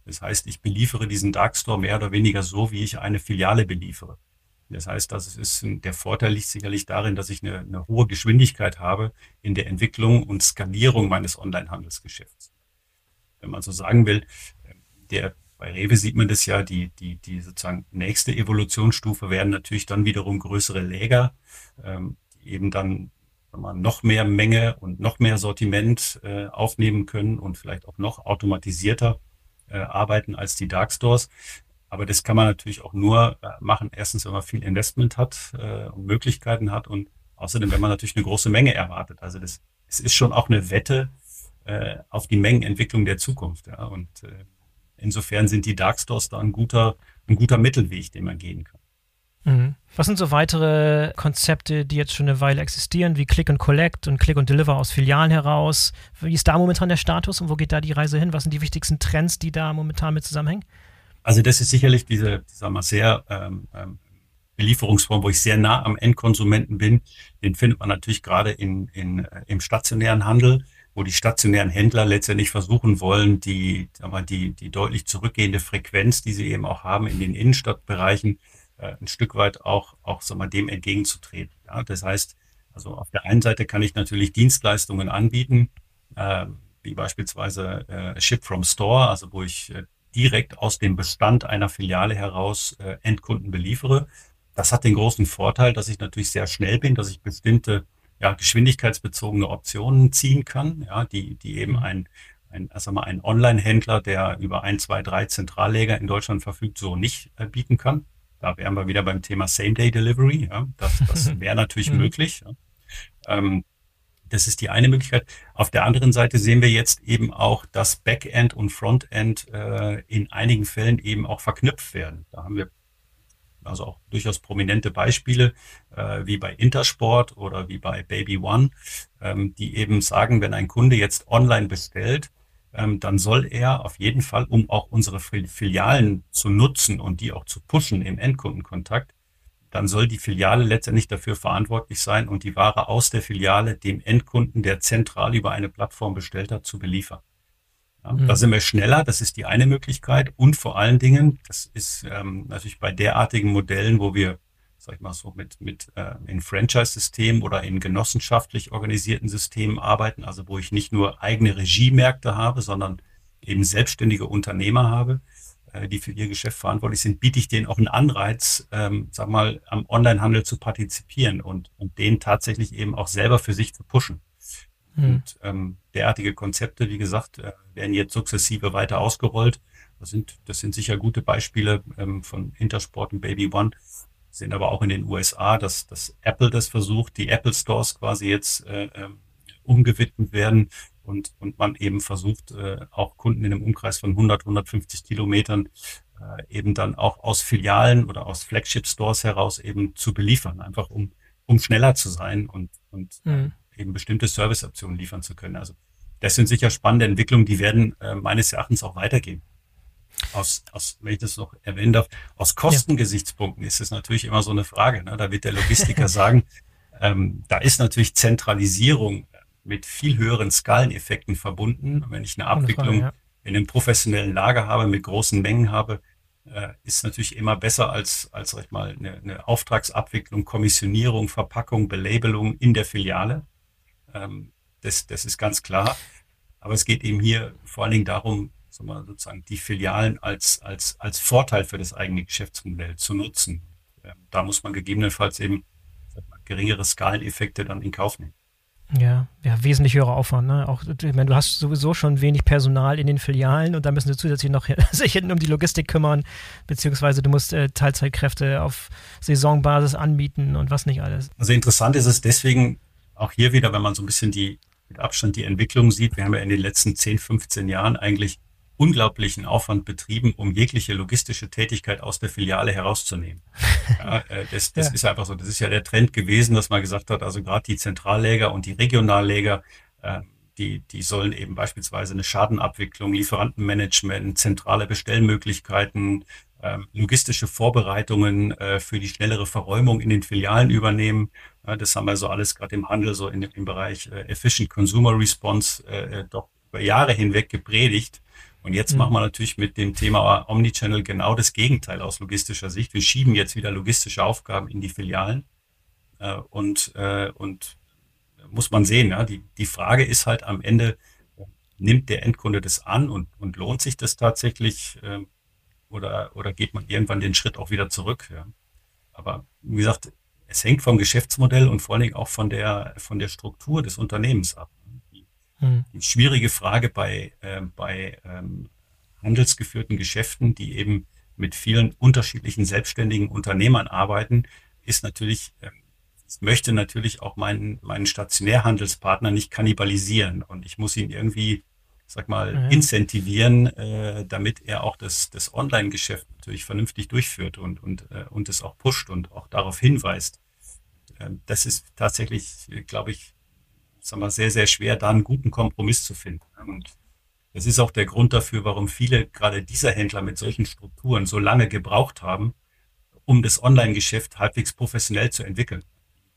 Das heißt, ich beliefere diesen Darkstore mehr oder weniger so, wie ich eine Filiale beliefere. Das heißt, das ist, der Vorteil liegt sicherlich darin, dass ich eine, eine hohe Geschwindigkeit habe in der Entwicklung und Skalierung meines Online-Handelsgeschäfts. Wenn man so sagen will, der, bei Rewe sieht man das ja, die, die, die sozusagen nächste Evolutionsstufe werden natürlich dann wiederum größere Läger, ähm, die eben dann man noch mehr Menge und noch mehr Sortiment äh, aufnehmen können und vielleicht auch noch automatisierter äh, arbeiten als die Dark Stores. Aber das kann man natürlich auch nur äh, machen, erstens, wenn man viel Investment hat äh, und Möglichkeiten hat und außerdem, wenn man natürlich eine große Menge erwartet. Also das, es ist schon auch eine Wette äh, auf die Mengenentwicklung der Zukunft. Ja? Und äh, insofern sind die Dark Stores da ein guter, ein guter Mittelweg, den man gehen kann. Mhm. Was sind so weitere Konzepte, die jetzt schon eine Weile existieren, wie Click and Collect und Click and Deliver aus Filialen heraus? Wie ist da momentan der Status und wo geht da die Reise hin? Was sind die wichtigsten Trends, die da momentan mit zusammenhängen? Also das ist sicherlich diese, sagen wir, sehr ähm, ähm, Belieferungsform, wo ich sehr nah am Endkonsumenten bin. Den findet man natürlich gerade in, in, äh, im stationären Handel, wo die stationären Händler letztendlich versuchen wollen, die, sagen wir, die, die deutlich zurückgehende Frequenz, die sie eben auch haben in den Innenstadtbereichen, äh, ein Stück weit auch, auch sag mal, dem entgegenzutreten. Ja? Das heißt, also auf der einen Seite kann ich natürlich Dienstleistungen anbieten, äh, wie beispielsweise äh, Ship from Store, also wo ich äh, direkt aus dem Bestand einer Filiale heraus äh, Endkunden beliefere. Das hat den großen Vorteil, dass ich natürlich sehr schnell bin, dass ich bestimmte ja, geschwindigkeitsbezogene Optionen ziehen kann, ja, die, die eben mhm. ein, ein, also mal ein Online-Händler, der über ein, zwei, drei Zentralläger in Deutschland verfügt, so nicht äh, bieten kann. Da wären wir wieder beim Thema Same-Day-Delivery. Ja. Das, das wäre natürlich mhm. möglich. Ja. Ähm, das ist die eine Möglichkeit. Auf der anderen Seite sehen wir jetzt eben auch, dass Backend und Frontend äh, in einigen Fällen eben auch verknüpft werden. Da haben wir also auch durchaus prominente Beispiele, äh, wie bei Intersport oder wie bei Baby One, ähm, die eben sagen, wenn ein Kunde jetzt online bestellt, ähm, dann soll er auf jeden Fall, um auch unsere Filialen zu nutzen und die auch zu pushen im Endkundenkontakt, dann soll die Filiale letztendlich dafür verantwortlich sein und die Ware aus der Filiale dem Endkunden, der zentral über eine Plattform bestellt hat, zu beliefern. Ja, mhm. Da sind wir schneller, das ist die eine Möglichkeit. Und vor allen Dingen, das ist ähm, natürlich bei derartigen Modellen, wo wir sag ich mal so, mit, mit äh, in Franchise-Systemen oder in genossenschaftlich organisierten Systemen arbeiten, also wo ich nicht nur eigene Regiemärkte habe, sondern eben selbstständige Unternehmer habe, äh, die für ihr Geschäft verantwortlich sind, biete ich denen auch einen Anreiz, ähm, sag mal, am Onlinehandel zu partizipieren und, und den tatsächlich eben auch selber für sich zu pushen. Mhm. Und ähm, derartige Konzepte, wie gesagt, äh, werden jetzt sukzessive weiter ausgerollt. Das sind, das sind sicher gute Beispiele ähm, von Intersport und Baby One, sehen aber auch in den USA, dass, dass Apple das versucht, die Apple Stores quasi jetzt äh, ähm, umgewidmet werden und, und man eben versucht, äh, auch Kunden in einem Umkreis von 100, 150 Kilometern äh, eben dann auch aus Filialen oder aus Flagship Stores heraus eben zu beliefern, einfach um, um schneller zu sein und, und mhm. Eben bestimmte Serviceoptionen liefern zu können. Also das sind sicher spannende Entwicklungen, die werden äh, meines Erachtens auch weitergehen aus, aus, wenn ich das noch erwähnen darf, aus Kostengesichtspunkten ist es natürlich immer so eine Frage. Ne? Da wird der Logistiker sagen, ähm, da ist natürlich Zentralisierung mit viel höheren Skaleneffekten verbunden. Wenn ich eine Abwicklung ja. in einem professionellen Lager habe, mit großen Mengen habe, äh, ist natürlich immer besser als, als sag ich mal, eine, eine Auftragsabwicklung, Kommissionierung, Verpackung, Belabelung in der Filiale. Ähm, das, das ist ganz klar. Aber es geht eben hier vor allen Dingen darum, sozusagen die Filialen als, als, als Vorteil für das eigene Geschäftsmodell zu nutzen. Ähm, da muss man gegebenenfalls eben geringere Skaleneffekte dann in Kauf nehmen. Ja, ja, wesentlich höherer Aufwand. Ne? Auch, ich meine, du hast sowieso schon wenig Personal in den Filialen und da müssen sie zusätzlich noch sich hinten um die Logistik kümmern, beziehungsweise du musst äh, Teilzeitkräfte auf Saisonbasis anbieten und was nicht alles. Also interessant ist es deswegen auch hier wieder, wenn man so ein bisschen die mit Abstand die Entwicklung sieht. Wir haben ja in den letzten 10, 15 Jahren eigentlich unglaublichen Aufwand betrieben, um jegliche logistische Tätigkeit aus der Filiale herauszunehmen. Ja, äh, das das ja. ist einfach so. Das ist ja der Trend gewesen, dass man gesagt hat, also gerade die Zentralläger und die Regionalläger, äh, die, die sollen eben beispielsweise eine Schadenabwicklung, Lieferantenmanagement, zentrale Bestellmöglichkeiten, ähm, logistische Vorbereitungen äh, für die schnellere Verräumung in den Filialen übernehmen. Das haben wir so alles gerade im Handel, so in, im Bereich Efficient Consumer Response doch über Jahre hinweg gepredigt. Und jetzt mhm. machen wir natürlich mit dem Thema Omnichannel genau das Gegenteil aus logistischer Sicht. Wir schieben jetzt wieder logistische Aufgaben in die Filialen. Äh, und, äh, und muss man sehen, ja, die, die Frage ist halt am Ende, nimmt der Endkunde das an und, und lohnt sich das tatsächlich äh, oder, oder geht man irgendwann den Schritt auch wieder zurück? Ja? Aber wie gesagt, es hängt vom Geschäftsmodell und vor allen Dingen auch von der, von der Struktur des Unternehmens ab. Mhm. Die schwierige Frage bei, äh, bei ähm, handelsgeführten Geschäften, die eben mit vielen unterschiedlichen selbstständigen Unternehmern arbeiten, ist natürlich, äh, ich möchte natürlich auch meinen, meinen Stationärhandelspartner nicht kannibalisieren und ich muss ihn irgendwie, sag mal, mhm. incentivieren, äh, damit er auch das, das Online-Geschäft natürlich vernünftig durchführt und, und, äh, und es auch pusht und auch darauf hinweist. Äh, das ist tatsächlich, glaube ich, sagen wir, sehr, sehr schwer, da einen guten Kompromiss zu finden. Und das ist auch der Grund dafür, warum viele gerade dieser Händler mit solchen Strukturen so lange gebraucht haben, um das Online-Geschäft halbwegs professionell zu entwickeln.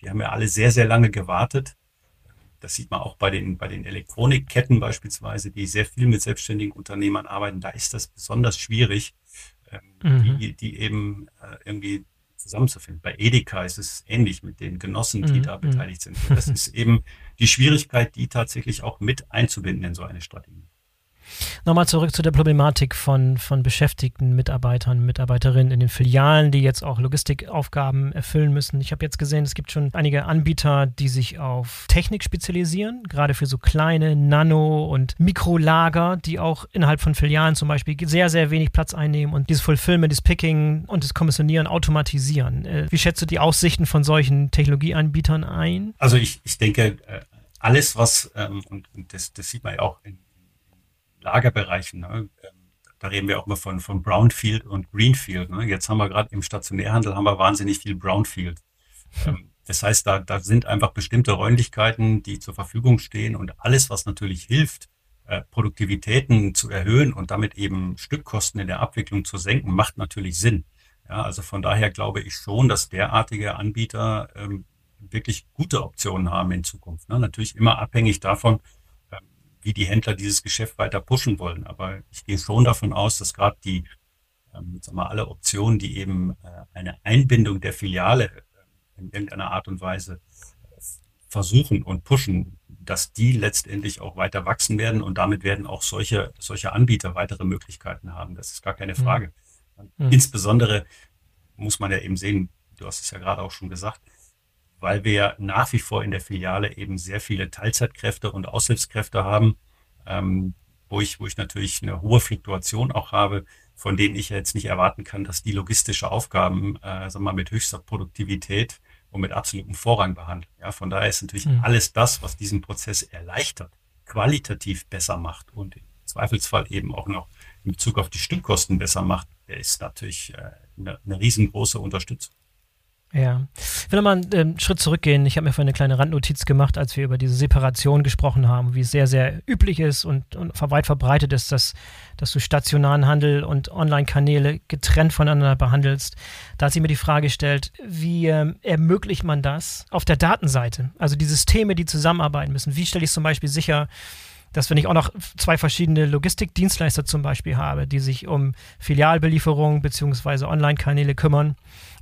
Die haben ja alle sehr, sehr lange gewartet. Das sieht man auch bei den, bei den Elektronikketten beispielsweise, die sehr viel mit selbstständigen Unternehmern arbeiten. Da ist das besonders schwierig, ähm, mhm. die, die eben äh, irgendwie zusammenzufinden. Bei Edeka ist es ähnlich mit den Genossen, die mhm. da mhm. beteiligt sind. das ist eben die Schwierigkeit, die tatsächlich auch mit einzubinden in so eine Strategie. Nochmal zurück zu der Problematik von, von beschäftigten Mitarbeitern, Mitarbeiterinnen in den Filialen, die jetzt auch Logistikaufgaben erfüllen müssen. Ich habe jetzt gesehen, es gibt schon einige Anbieter, die sich auf Technik spezialisieren, gerade für so kleine Nano- und Mikrolager, die auch innerhalb von Filialen zum Beispiel sehr, sehr wenig Platz einnehmen und dieses Fulfillment, das Picking und das Kommissionieren automatisieren. Äh, wie schätzt du die Aussichten von solchen Technologieanbietern ein? Also ich, ich denke, äh, alles, was, ähm, und das, das sieht man ja auch in Lagerbereichen. Ne? Ähm, da reden wir auch immer von, von Brownfield und Greenfield. Ne? Jetzt haben wir gerade im Stationärhandel haben wir wahnsinnig viel Brownfield. Ähm, das heißt, da, da sind einfach bestimmte Räumlichkeiten, die zur Verfügung stehen und alles, was natürlich hilft, äh, Produktivitäten zu erhöhen und damit eben Stückkosten in der Abwicklung zu senken, macht natürlich Sinn. Ja, also von daher glaube ich schon, dass derartige Anbieter ähm, wirklich gute Optionen haben in Zukunft. Ne? Natürlich immer abhängig davon, wie die Händler dieses Geschäft weiter pushen wollen. Aber ich gehe schon davon aus, dass gerade die, ähm, sagen wir, alle Optionen, die eben äh, eine Einbindung der Filiale äh, in irgendeiner Art und Weise äh, versuchen und pushen, dass die letztendlich auch weiter wachsen werden und damit werden auch solche, solche Anbieter weitere Möglichkeiten haben. Das ist gar keine mhm. Frage. Mhm. Insbesondere muss man ja eben sehen, du hast es ja gerade auch schon gesagt, weil wir nach wie vor in der Filiale eben sehr viele Teilzeitkräfte und Aushilfskräfte haben, ähm, wo, ich, wo ich natürlich eine hohe Fluktuation auch habe, von denen ich jetzt nicht erwarten kann, dass die logistische Aufgaben äh, sagen wir mal, mit höchster Produktivität und mit absolutem Vorrang behandeln. Ja, von daher ist natürlich mhm. alles das, was diesen Prozess erleichtert, qualitativ besser macht und im Zweifelsfall eben auch noch in Bezug auf die Stückkosten besser macht, der ist natürlich äh, eine, eine riesengroße Unterstützung. Ja. Ich will nochmal einen ähm, Schritt zurückgehen. Ich habe mir vorhin eine kleine Randnotiz gemacht, als wir über diese Separation gesprochen haben, wie es sehr, sehr üblich ist und, und weit verbreitet ist, dass, dass du stationaren Handel und Online-Kanäle getrennt voneinander behandelst. Da hat sie mir die Frage gestellt, wie ähm, ermöglicht man das auf der Datenseite? Also die Systeme, die zusammenarbeiten müssen. Wie stelle ich zum Beispiel sicher, dass wenn ich auch noch zwei verschiedene Logistikdienstleister zum Beispiel habe, die sich um Filialbelieferung bzw. Online-Kanäle kümmern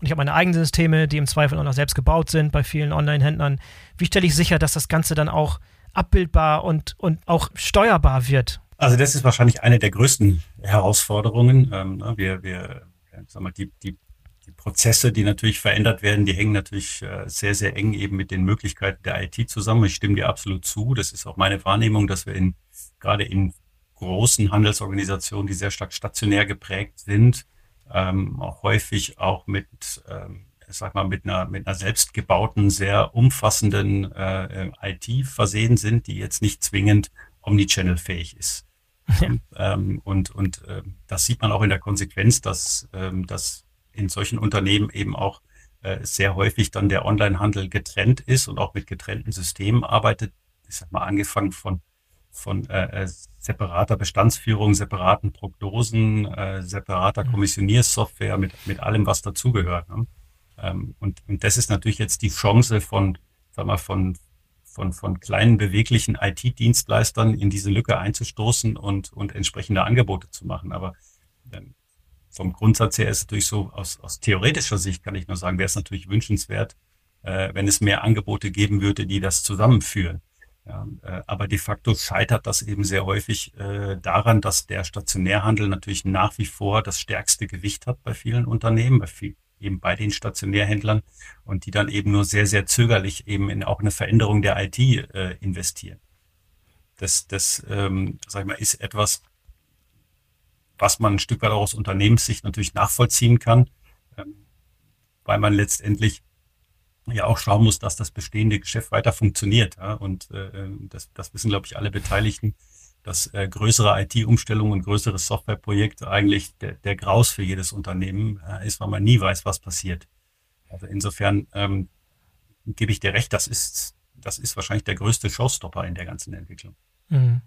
und ich habe meine eigenen Systeme, die im Zweifel auch noch selbst gebaut sind bei vielen Online-Händlern, wie stelle ich sicher, dass das Ganze dann auch abbildbar und, und auch steuerbar wird? Also das ist wahrscheinlich eine der größten Herausforderungen. Ähm, ne, wir, wir, sagen wir, die, die die Prozesse, die natürlich verändert werden, die hängen natürlich äh, sehr, sehr eng eben mit den Möglichkeiten der IT zusammen. Ich stimme dir absolut zu. Das ist auch meine Wahrnehmung, dass wir in, gerade in großen Handelsorganisationen, die sehr stark stationär geprägt sind, ähm, auch häufig auch mit, ähm, ich sag mal, mit einer, mit einer selbstgebauten, sehr umfassenden äh, IT versehen sind, die jetzt nicht zwingend omnichannel-fähig ist. Ja. Ähm, und und äh, das sieht man auch in der Konsequenz, dass, ähm, dass in solchen Unternehmen eben auch äh, sehr häufig dann der Onlinehandel getrennt ist und auch mit getrennten Systemen arbeitet. Ich sag mal, angefangen von, von äh, äh separater Bestandsführung, separaten Prognosen, äh, separater mhm. Kommissioniersoftware, mit, mit allem, was dazugehört. Ne? Ähm, und, und das ist natürlich jetzt die Chance von, sag mal, von, von, von kleinen beweglichen IT-Dienstleistern in diese Lücke einzustoßen und, und entsprechende Angebote zu machen. Aber ähm, vom Grundsatz her ist es natürlich so, aus, aus theoretischer Sicht kann ich nur sagen, wäre es natürlich wünschenswert, äh, wenn es mehr Angebote geben würde, die das zusammenführen. Ja, äh, aber de facto scheitert das eben sehr häufig äh, daran, dass der Stationärhandel natürlich nach wie vor das stärkste Gewicht hat bei vielen Unternehmen, bei viel, eben bei den Stationärhändlern und die dann eben nur sehr, sehr zögerlich eben in auch eine Veränderung der IT äh, investieren. Das, das ähm, sag ich mal, ist etwas, was man ein Stück weit auch aus Unternehmenssicht natürlich nachvollziehen kann, ähm, weil man letztendlich ja auch schauen muss, dass das bestehende Geschäft weiter funktioniert. Ja? Und äh, das, das wissen, glaube ich, alle Beteiligten, dass äh, größere IT-Umstellungen und größere Softwareprojekte eigentlich der, der Graus für jedes Unternehmen äh, ist, weil man nie weiß, was passiert. Also insofern ähm, gebe ich dir recht, das ist, das ist wahrscheinlich der größte Showstopper in der ganzen Entwicklung. Mhm.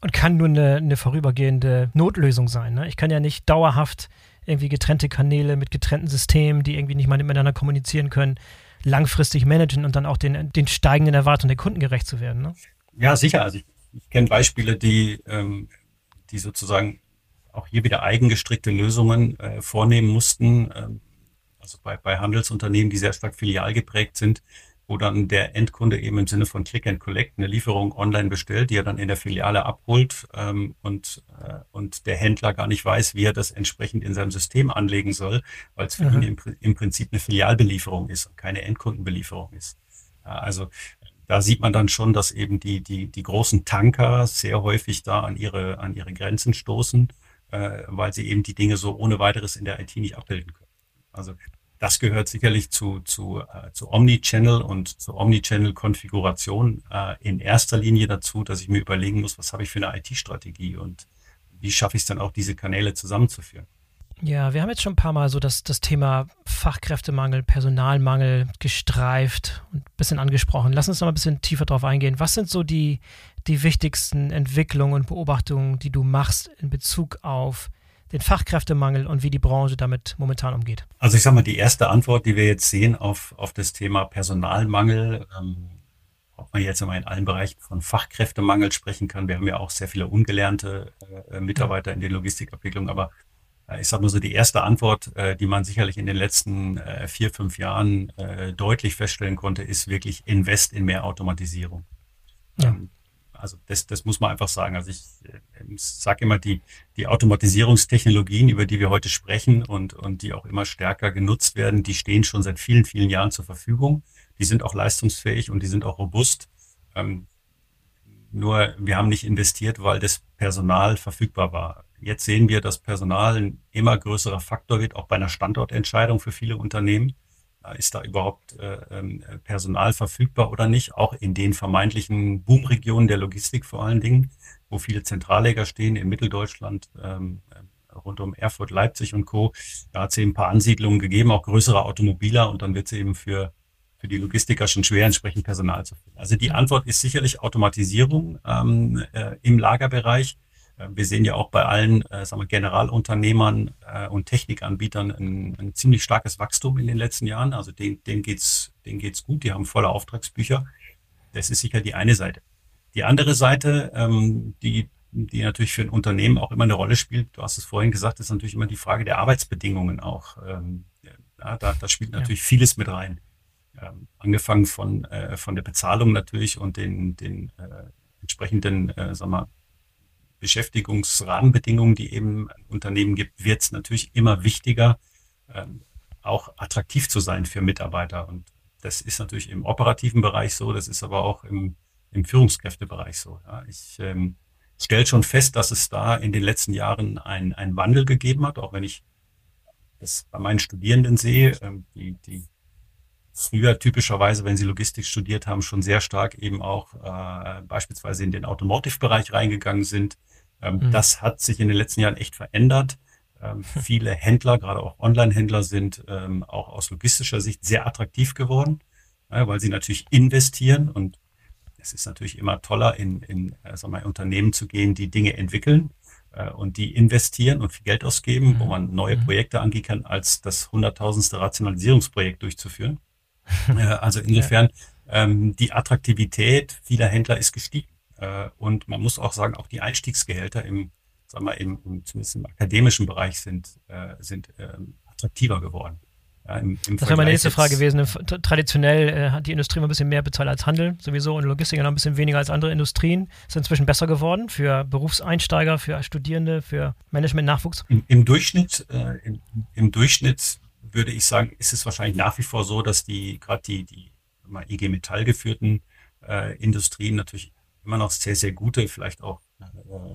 Und kann nur eine, eine vorübergehende Notlösung sein. Ne? Ich kann ja nicht dauerhaft irgendwie getrennte Kanäle mit getrennten Systemen, die irgendwie nicht mal miteinander kommunizieren können, langfristig managen und dann auch den, den steigenden Erwartungen der Kunden gerecht zu werden. Ne? Ja, sicher. Also ich, ich kenne Beispiele, die, ähm, die sozusagen auch hier wieder eigengestrickte Lösungen äh, vornehmen mussten. Ähm, also bei, bei Handelsunternehmen, die sehr stark filial geprägt sind, wo dann der Endkunde eben im Sinne von Click and Collect eine Lieferung online bestellt, die er dann in der Filiale abholt ähm, und, äh, und der Händler gar nicht weiß, wie er das entsprechend in seinem System anlegen soll, weil es für mhm. ihn im, im, Prinzip eine Filialbelieferung ist und keine Endkundenbelieferung ist. Ja, also da sieht man dann schon, dass eben die, die, die großen Tanker sehr häufig da an ihre, an ihre Grenzen stoßen, äh, weil sie eben die Dinge so ohne weiteres in der IT nicht abbilden können. Also das gehört sicherlich zu, zu, äh, zu Omnichannel und zur Omnichannel-Konfiguration äh, in erster Linie dazu, dass ich mir überlegen muss, was habe ich für eine IT-Strategie und wie schaffe ich es dann auch, diese Kanäle zusammenzuführen. Ja, wir haben jetzt schon ein paar Mal so das, das Thema Fachkräftemangel, Personalmangel gestreift und ein bisschen angesprochen. Lass uns noch mal ein bisschen tiefer drauf eingehen. Was sind so die, die wichtigsten Entwicklungen und Beobachtungen, die du machst in Bezug auf den Fachkräftemangel und wie die Branche damit momentan umgeht? Also ich sage mal, die erste Antwort, die wir jetzt sehen auf, auf das Thema Personalmangel, ähm, ob man jetzt immer in allen Bereichen von Fachkräftemangel sprechen kann. Wir haben ja auch sehr viele ungelernte äh, Mitarbeiter in der Logistikabwicklung, aber äh, ich sage mal so, die erste Antwort, äh, die man sicherlich in den letzten äh, vier, fünf Jahren äh, deutlich feststellen konnte, ist wirklich Invest in mehr Automatisierung. Ja. Ähm, also das, das muss man einfach sagen. Also ich, äh, ich sage immer, die, die Automatisierungstechnologien, über die wir heute sprechen und, und die auch immer stärker genutzt werden, die stehen schon seit vielen, vielen Jahren zur Verfügung. Die sind auch leistungsfähig und die sind auch robust. Ähm, nur wir haben nicht investiert, weil das Personal verfügbar war. Jetzt sehen wir, dass Personal ein immer größerer Faktor wird, auch bei einer Standortentscheidung für viele Unternehmen ist da überhaupt äh, ähm, Personal verfügbar oder nicht, auch in den vermeintlichen Boomregionen der Logistik vor allen Dingen, wo viele Zentralläger stehen in Mitteldeutschland, ähm, äh, rund um Erfurt, Leipzig und Co. Da hat es eben ein paar Ansiedlungen gegeben, auch größere Automobiler und dann wird es eben für, für die Logistiker schon schwer, entsprechend Personal zu finden. Also die Antwort ist sicherlich Automatisierung ähm, äh, im Lagerbereich. Äh, wir sehen ja auch bei allen äh, sagen wir, Generalunternehmern äh, und Technikanbietern ein, ein, ziemlich starkes Wachstum in den letzten Jahren. Also denen, denen geht's, denen geht's gut. Die haben volle Auftragsbücher. Das ist sicher die eine Seite. Die andere Seite, ähm, die, die natürlich für ein Unternehmen auch immer eine Rolle spielt, du hast es vorhin gesagt, ist natürlich immer die Frage der Arbeitsbedingungen auch. Ähm, ja, da, da spielt natürlich ja. vieles mit rein. Ähm, angefangen von, äh, von der Bezahlung natürlich und den, den äh, entsprechenden, äh, sag mal, Beschäftigungsrahmenbedingungen, die eben Unternehmen gibt, wird es natürlich immer wichtiger, ähm, auch attraktiv zu sein für Mitarbeiter. Und das ist natürlich im operativen Bereich so, das ist aber auch im, im Führungskräftebereich so. Ja. Ich ähm, stelle schon fest, dass es da in den letzten Jahren einen Wandel gegeben hat, auch wenn ich das bei meinen Studierenden sehe, ähm, die, die früher typischerweise, wenn sie Logistik studiert haben, schon sehr stark eben auch äh, beispielsweise in den Automotive-Bereich reingegangen sind, Ähm, mhm. Das hat sich in den letzten Jahren echt verändert. Ähm, viele Händler, gerade auch Online-Händler, sind ähm, auch aus logistischer Sicht sehr attraktiv geworden, ja, weil sie natürlich investieren und es ist natürlich immer toller, in, in äh, sagen wir, Unternehmen zu gehen, die Dinge entwickeln äh, und die investieren und viel Geld ausgeben, mhm. wo man neue mhm. Projekte angehen kann, als das hunderttausendste Rationalisierungsprojekt durchzuführen. äh, also insofern, ja. ähm, die Attraktivität vieler Händler ist gestiegen. Äh, und man muss auch sagen, auch die Einstiegsgehälter im sagen wir, im, im, zumindest im akademischen Bereich sind, äh, sind äh, attraktiver geworden. Ja, im, im das wäre meine nächste Frage gewesen. Traditionell äh, hat die Industrie immer ein bisschen mehr bezahlt als Handel sowieso und Logistik noch ein bisschen weniger als andere Industrien. Ist inzwischen besser geworden für Berufseinsteiger, für Studierende, für Management-Nachwuchs? Im, Im, Durchschnitt, äh, im, im, Durchschnitt würde ich sagen, ist es wahrscheinlich nach wie vor so, dass die gerade die, die mal IG Metall geführten äh, Industrien natürlich immer noch sehr, sehr gute, vielleicht auch äh,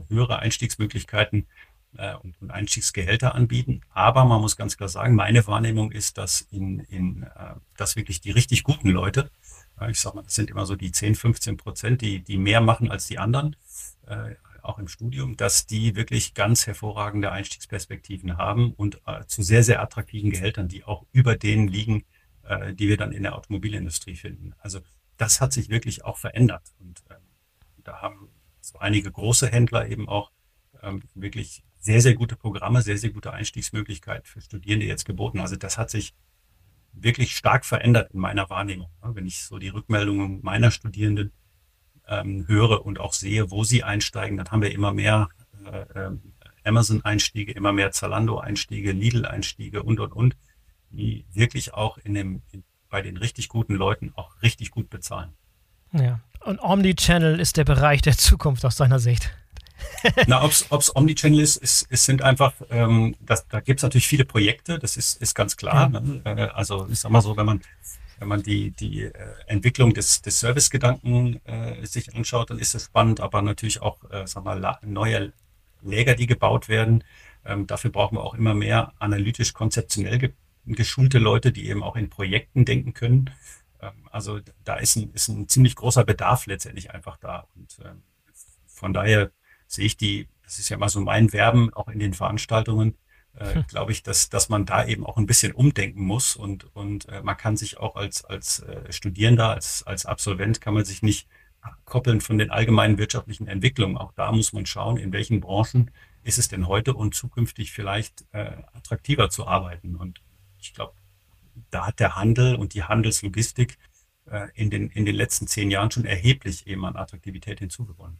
höhere Einstiegsmöglichkeiten äh, und, Einstiegsgehälter anbieten. Aber man muss ganz klar sagen, meine Wahrnehmung ist, dass in, in äh, dass wirklich die richtig guten Leute, ich sag mal, das sind immer so die 10, 15 Prozent, die, die mehr machen als die anderen, auch im Studium, dass die wirklich ganz hervorragende Einstiegsperspektiven haben und zu sehr, sehr attraktiven Gehältern, die auch über denen liegen, die wir dann in der Automobilindustrie finden. Also das hat sich wirklich auch verändert. Und da haben so einige große Händler eben auch ähm, wirklich sehr, sehr gute Programme, sehr, sehr gute Einstiegsmöglichkeiten für Studierende jetzt geboten. Also das hat sich wirklich stark verändert in meiner Wahrnehmung. Wenn ich so die Rückmeldungen meiner Studierenden ähm, höre und auch sehe, wo sie einsteigen, dann haben wir immer mehr äh, ähm, Amazon-Einstiege, immer mehr Zalando-Einstiege, Lidl-Einstiege und, und, und, die wirklich auch in dem, in, bei den richtig guten Leuten auch richtig gut bezahlen. Ja, und Omnichannel ist der Bereich der Zukunft aus seiner Sicht. Na, ob es Omnichannel ist, ist, es sind einfach, ähm, das, da gibt es natürlich viele Projekte, das ist, ist ganz klar. Ja. Ne? Äh, also ich sag mal so, wenn man wenn man die, die äh, Entwicklung des, des Servicegedanken äh, sich anschaut, dann ist es spannend, aber natürlich auch äh, sag mal, neue Läger, die gebaut werden. Ähm, dafür brauchen wir auch immer mehr analytisch konzeptionell ge geschulte Leute, die eben auch in Projekten denken können. Ähm, also da ist ein, ist ein ziemlich großer Bedarf letztendlich einfach da. Und ähm, von daher sehe ich die, das ist ja mal so mein Werben, auch in den Veranstaltungen, äh, hm. glaube ich, dass, dass man da eben auch ein bisschen umdenken muss und, und äh, man kann sich auch als, als äh, Studierender, als, als Absolvent kann man sich nicht koppeln von den allgemeinen wirtschaftlichen Entwicklungen. Auch da muss man schauen, in welchen Branchen ist es denn heute und zukünftig vielleicht äh, attraktiver zu arbeiten. Und ich glaube, da hat der Handel und die Handelslogistik äh, in, den, in den letzten zehn Jahren schon erheblich eben an Attraktivität hinzugewonnen.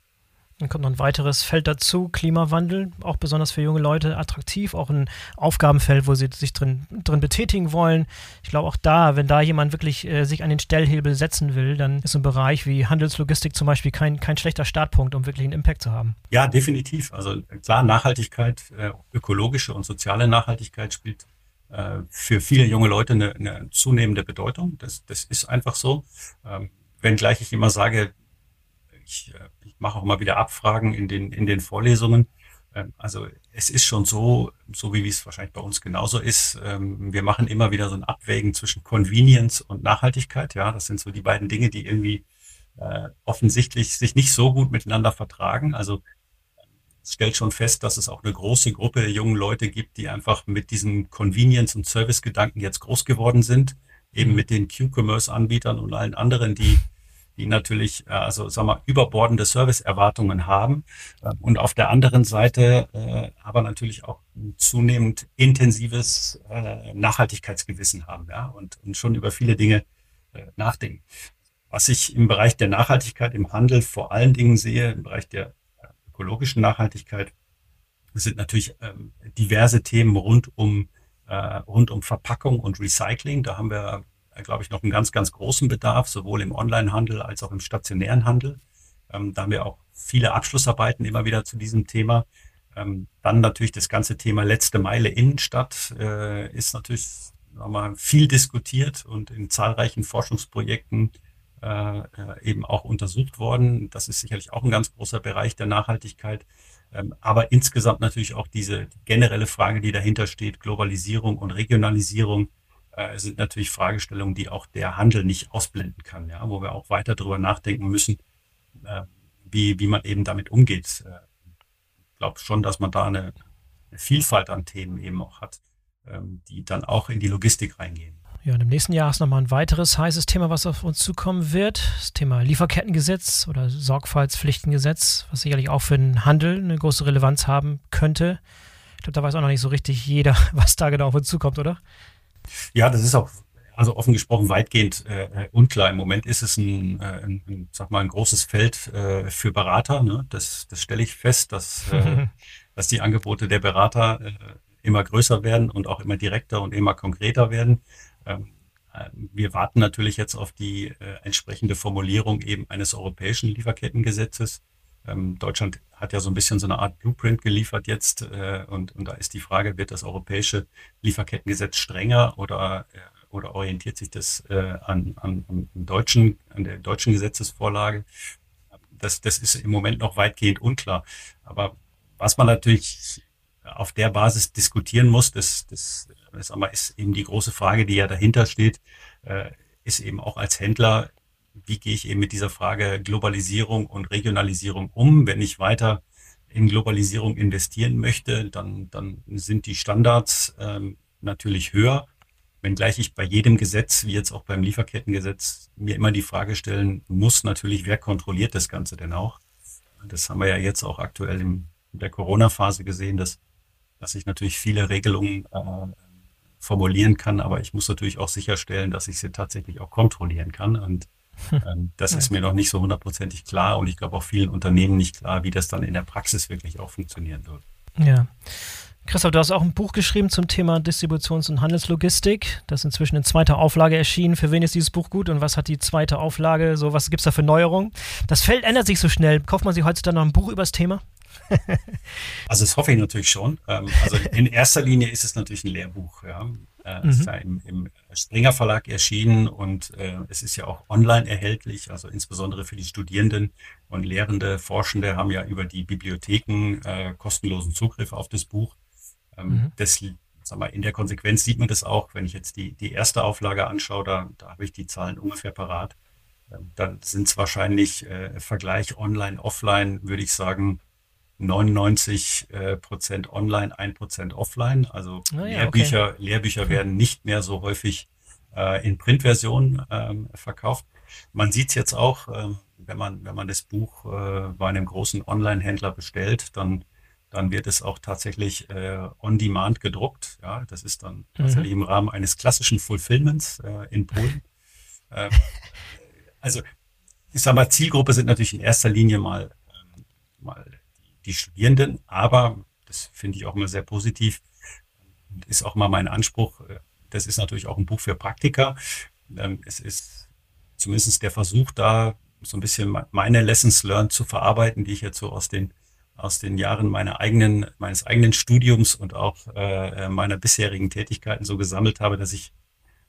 Dann kommt noch ein weiteres Feld dazu, Klimawandel, auch besonders für junge Leute attraktiv, auch ein Aufgabenfeld, wo sie sich drin, drin betätigen wollen. Ich glaube auch da, wenn da jemand wirklich äh, sich an den Stellhebel setzen will, dann ist ein Bereich wie Handelslogistik zum Beispiel kein, kein schlechter Startpunkt, um wirklich einen Impact zu haben. Ja, definitiv. Also klar, Nachhaltigkeit, äh, ökologische und soziale Nachhaltigkeit spielt äh, für viele junge Leute eine, eine zunehmende Bedeutung. Das, das ist einfach so. Ähm, wenngleich ich immer sage, ich, äh, ich mache auch mal wieder Abfragen in den, in den Vorlesungen. Ähm, also es ist schon so, so wie es wahrscheinlich bei uns genauso ist. Ähm, wir machen immer wieder so ein Abwägen zwischen Convenience und Nachhaltigkeit. Ja, das sind so die beiden Dinge, die irgendwie äh, offensichtlich sich nicht so gut miteinander vertragen. Also stellt schon fest, dass es auch eine große Gruppe jungen Leute gibt, die einfach mit diesen Convenience- und Service-Gedanken jetzt groß geworden sind, eben mhm. mit den Q-Commerce-Anbietern und allen anderen, die die natürlich, äh, also sagen wir, überbordende Service-Erwartungen haben äh, und auf der anderen Seite äh, aber natürlich auch ein zunehmend intensives Nachhaltigkeitsgewissen haben ja, und, und schon über viele Dinge nachdenken. Was ich im Bereich der Nachhaltigkeit im Handel vor allen Dingen sehe, im Bereich der ökologischen Nachhaltigkeit sind natürlich ähm, diverse Themen rund um, äh, rund um Verpackung und Recycling. Da haben wir, äh, glaube ich, noch einen ganz, ganz großen Bedarf, sowohl im Onlinehandel als auch im stationären Handel. Ähm, da haben wir auch viele Abschlussarbeiten immer wieder zu diesem Thema. Ähm, dann natürlich das ganze Thema letzte Meile Innenstadt äh, ist natürlich nochmal viel diskutiert und in zahlreichen Forschungsprojekten äh, eben auch untersucht worden. Das ist sicherlich auch ein ganz großer Bereich der Nachhaltigkeit. Ähm, aber insgesamt natürlich auch diese generelle Frage, die dahinter steht, Globalisierung und Regionalisierung, äh, sind natürlich Fragestellungen, die auch der Handel nicht ausblenden kann, ja, wo wir auch weiter darüber nachdenken müssen, äh, wie, wie man eben damit umgeht. Äh, glaube schon, dass man da eine, eine Vielfalt an Themen eben auch hat, ähm, die dann auch in die Logistik reingehen. Ja, und im nächsten Jahr ist nochmal ein weiteres heißes Thema, was auf uns zukommen wird. Das Thema Lieferkettengesetz oder Sorgfaltspflichtengesetz, was sicherlich auch für den Handel eine große Relevanz haben könnte. Ich glaube, da weiß auch noch nicht so richtig jeder, was da genau auf uns zukommt, oder? Ja, das ist auch, also offen gesprochen, weitgehend äh, unklar. Im Moment ist es ein, äh, ein, ein, sag mal, ein großes Feld äh, für Berater. Ne? Das, das stelle ich fest, dass, äh, dass die Angebote der Berater äh, immer größer werden und auch immer direkter und immer konkreter werden. Ähm, äh, wir warten natürlich jetzt auf die äh, entsprechende Formulierung eben eines europäischen Lieferkettengesetzes. Ähm, Deutschland hat ja so ein bisschen so eine Art Blueprint geliefert jetzt äh, und, und da ist die Frage, wird das europäische Lieferkettengesetz strenger oder, oder orientiert sich das an, an, an, deutschen, an der deutschen Gesetzesvorlage? Das, das ist im Moment noch weitgehend unklar. Aber was man natürlich auf der Basis diskutieren muss, das, das das ist eben die große Frage, die ja dahinter steht, äh, ist eben auch als Händler, wie gehe ich eben mit dieser Frage Globalisierung und Regionalisierung um? Wenn ich weiter in Globalisierung investieren möchte, dann, dann sind die Standards ähm, natürlich höher. Wenngleich ich bei jedem Gesetz, wie jetzt auch beim Lieferkettengesetz, mir immer die Frage stellen muss, natürlich, wer kontrolliert das Ganze denn auch? Das haben wir ja jetzt auch aktuell in der Corona-Phase gesehen, dass, dass sich natürlich viele Regelungen äh, formulieren kann, aber ich muss natürlich auch sicherstellen, dass ich sie tatsächlich auch kontrollieren kann. Und ähm, das ist mir noch nicht so hundertprozentig klar und ich glaube auch vielen Unternehmen nicht klar, wie das dann in der Praxis wirklich auch funktionieren wird. Ja. Christoph, du hast auch ein Buch geschrieben zum Thema Distributions- und Handelslogistik. Das ist inzwischen in zweiter Auflage erschienen. Für wen ist dieses Buch gut und was hat die zweite Auflage? So, was gibt es da für Neuerungen? Das Feld ändert sich so schnell. Kauft man sich heutzutage noch ein Buch über das Thema? also das hoffe ich natürlich schon. Ähm, also in erster Linie ist es natürlich ein Lehrbuch. Ja. Äh, mhm. ist ja im, im, Springer Verlag erschienen und äh, es ist ja auch online erhältlich, also insbesondere für die Studierenden und Lehrende, Forschende haben ja über die Bibliotheken äh, kostenlosen Zugriff auf das Buch. Ähm, mhm. das, sag mal, in der Konsequenz sieht man das auch, wenn ich jetzt die, die erste Auflage anschaue, da, da habe ich die Zahlen ungefähr parat. Ähm, dann sind es wahrscheinlich äh, Vergleich online, offline, würde ich sagen, 99 äh, Prozent online, 1 Prozent offline. Also ah, ja, Lehrbücher, okay. Lehrbücher hm. werden nicht mehr so häufig äh, in Printversion ähm, verkauft. Man sieht es jetzt auch, äh, wenn man wenn man das Buch äh, bei einem großen Online-Händler bestellt, dann dann wird es auch tatsächlich äh, on demand gedruckt. Ja, das ist dann mhm. tatsächlich im Rahmen eines klassischen Fulfillments äh, in Polen. Äh, also ich sage mal, Zielgruppe sind natürlich in erster Linie mal ähm, mal die Studierenden, aber das finde ich auch immer sehr positiv, ist auch mal mein Anspruch. Das ist natürlich auch ein Buch für Praktiker. Ähm, es ist zumindest der Versuch da, so ein bisschen meine Lessons learned zu verarbeiten, die ich jetzt so aus den aus den Jahren meiner eigenen, meines eigenen Studiums und auch äh, meiner bisherigen Tätigkeiten so gesammelt habe, dass ich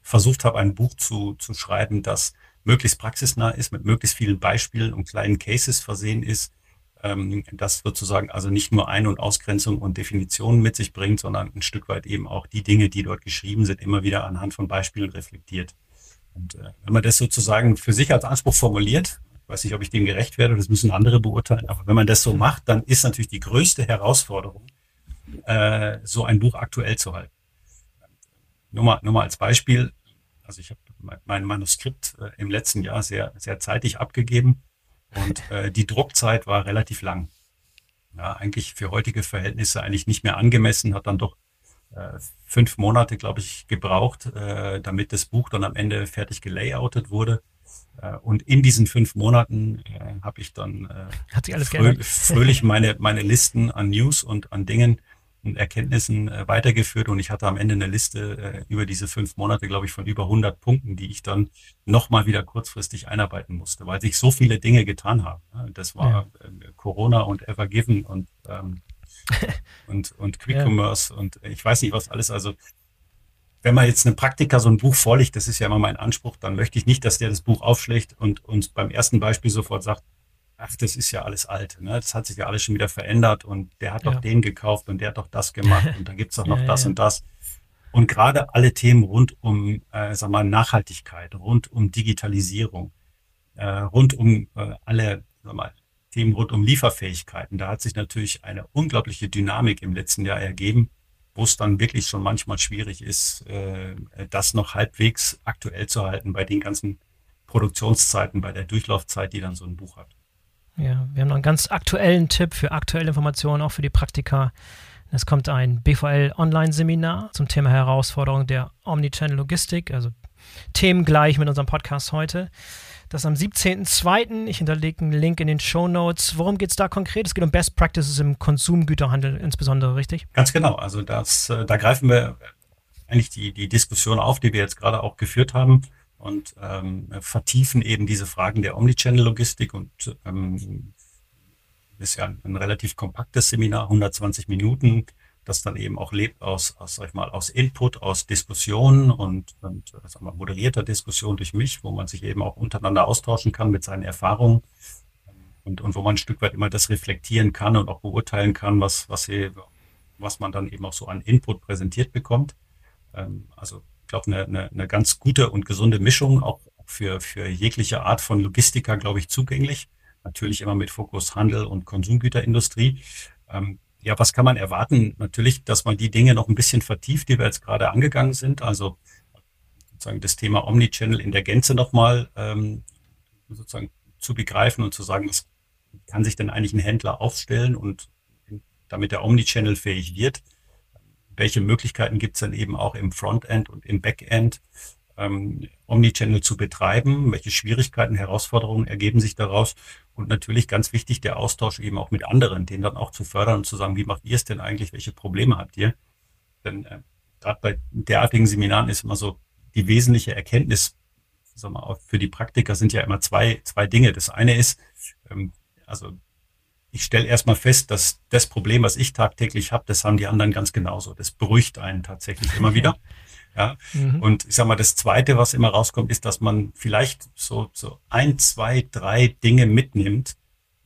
versucht habe, ein Buch zu, zu schreiben, das möglichst praxisnah ist, mit möglichst vielen Beispielen und kleinen Cases versehen ist, ähm, das sozusagen also nicht nur Ein- und Ausgrenzung und Definitionen mit sich bringt, sondern ein Stück weit eben auch die Dinge, die dort geschrieben sind, immer wieder anhand von Beispielen reflektiert. Und äh, wenn man das sozusagen für sich als Anspruch formuliert, weiß nicht, ob ich dem gerecht werde, das müssen andere beurteilen, aber wenn man das so macht, dann ist natürlich die größte Herausforderung, äh, so ein Buch aktuell zu halten. Nur mal, nur mal als Beispiel, also ich habe mein Manuskript äh, im letzten Jahr sehr, sehr zeitig abgegeben und äh, die Druckzeit war relativ lang. Ja, eigentlich für heutige Verhältnisse eigentlich nicht mehr angemessen, hat dann doch äh, fünf Monate, glaube ich, gebraucht, äh, damit das Buch dann am Ende fertig gelayoutet wurde. Äh, und in diesen fünf Monaten äh, habe ich dann äh, frö fröhlich meine, meine Listen an News und an Dingen Erkenntnissen äh, weitergeführt und ich hatte am Ende eine Liste äh, über diese fünf Monate, glaube ich, von über 100 Punkten, die ich dann nochmal wieder kurzfristig einarbeiten musste, weil sich so viele Dinge getan haben. Das war ja. äh, Corona und Evergiven und, ähm, und, und Quick ja. Commerce und ich weiß nicht was alles. Also wenn man jetzt einem Praktiker so ein Buch vorlegt, das ist ja immer mein Anspruch, dann möchte ich nicht, dass der das Buch aufschlägt und uns beim ersten Beispiel sofort sagt, ach, das ist ja alles alt, ne? das hat sich ja alles schon wieder verändert und der hat ja. doch den gekauft und der hat doch das gemacht und da gibt's doch noch ja, das ja. und das. Und gerade alle Themen rund um, äh, sag mal, Nachhaltigkeit, rund um Digitalisierung, äh, rund um äh, alle sag mal, Themen rund um Lieferfähigkeiten. Da hat sich natürlich eine unglaubliche Dynamik im letzten Jahr ergeben, wo es dann wirklich schon manchmal schwierig ist, äh, das noch halbwegs aktuell zu halten bei den ganzen Produktionszeiten, bei der Durchlaufzeit, die dann so ein Buch hat. Ja, wir haben noch einen ganz aktuellen Tipp für aktuelle Informationen, auch für die Praktika. Es kommt ein BVL-Online-Seminar zum Thema Herausforderung der Omnichannel Logistik, also Themen gleich mit unserem Podcast heute. Das am 17.02. Ich hinterlege einen Link in den Show Notes. Worum geht es da konkret? Es geht um Best Practices im Konsumgüterhandel insbesondere, richtig? Ganz genau. Also das, äh, da greifen wir eigentlich die, die Diskussion auf, die wir jetzt gerade auch geführt haben und ähm, vertiefen eben diese Fragen der Omnichannel-Logistik und ähm, ist ja ein, ein relativ kompaktes Seminar, 120 Minuten, das dann eben auch lebt aus, aus sag ich mal, aus Input, aus Diskussionen und, und sag mal, moderierter Diskussion durch mich, wo man sich eben auch untereinander austauschen kann mit seinen Erfahrungen und, und wo man ein Stück weit immer das reflektieren kann und auch beurteilen kann, was, was, hier, was man dann eben auch so an Input präsentiert bekommt. Ähm, also glaube, eine, eine, eine ganz gute und gesunde Mischung, auch für, für jegliche Art von Logistiker, glaube ich, zugänglich. Natürlich immer mit Fokus Handel und Konsumgüterindustrie. Ähm, ja, was kann man erwarten? Natürlich, dass man die Dinge noch ein bisschen vertieft, die wir jetzt gerade angegangen sind. Also sozusagen das Thema Omnichannel in der Gänze nochmal ähm, sozusagen zu begreifen und zu sagen, was kann sich denn eigentlich ein Händler aufstellen und damit er Omnichannel fähig wird welche Möglichkeiten gibt es dann eben auch im Frontend und im Backend, ähm, Omnichannel zu betreiben, welche Schwierigkeiten, Herausforderungen ergeben sich daraus und natürlich ganz wichtig der Austausch eben auch mit anderen, den dann auch zu fördern und zu sagen, wie macht ihr es denn eigentlich, welche Probleme habt ihr? Denn äh, gerade bei derartigen Seminaren ist immer so die wesentliche Erkenntnis, sag mal, für die Praktiker sind ja immer zwei, zwei Dinge. Das eine ist, ähm, also ich stelle erstmal fest, dass das Problem, was ich tagtäglich habe, das haben die anderen ganz genauso. Das beruhigt einen tatsächlich immer wieder. Ja. Mhm. Und ich sag mal, das Zweite, was immer rauskommt, ist, dass man vielleicht so, so ein, zwei, drei Dinge mitnimmt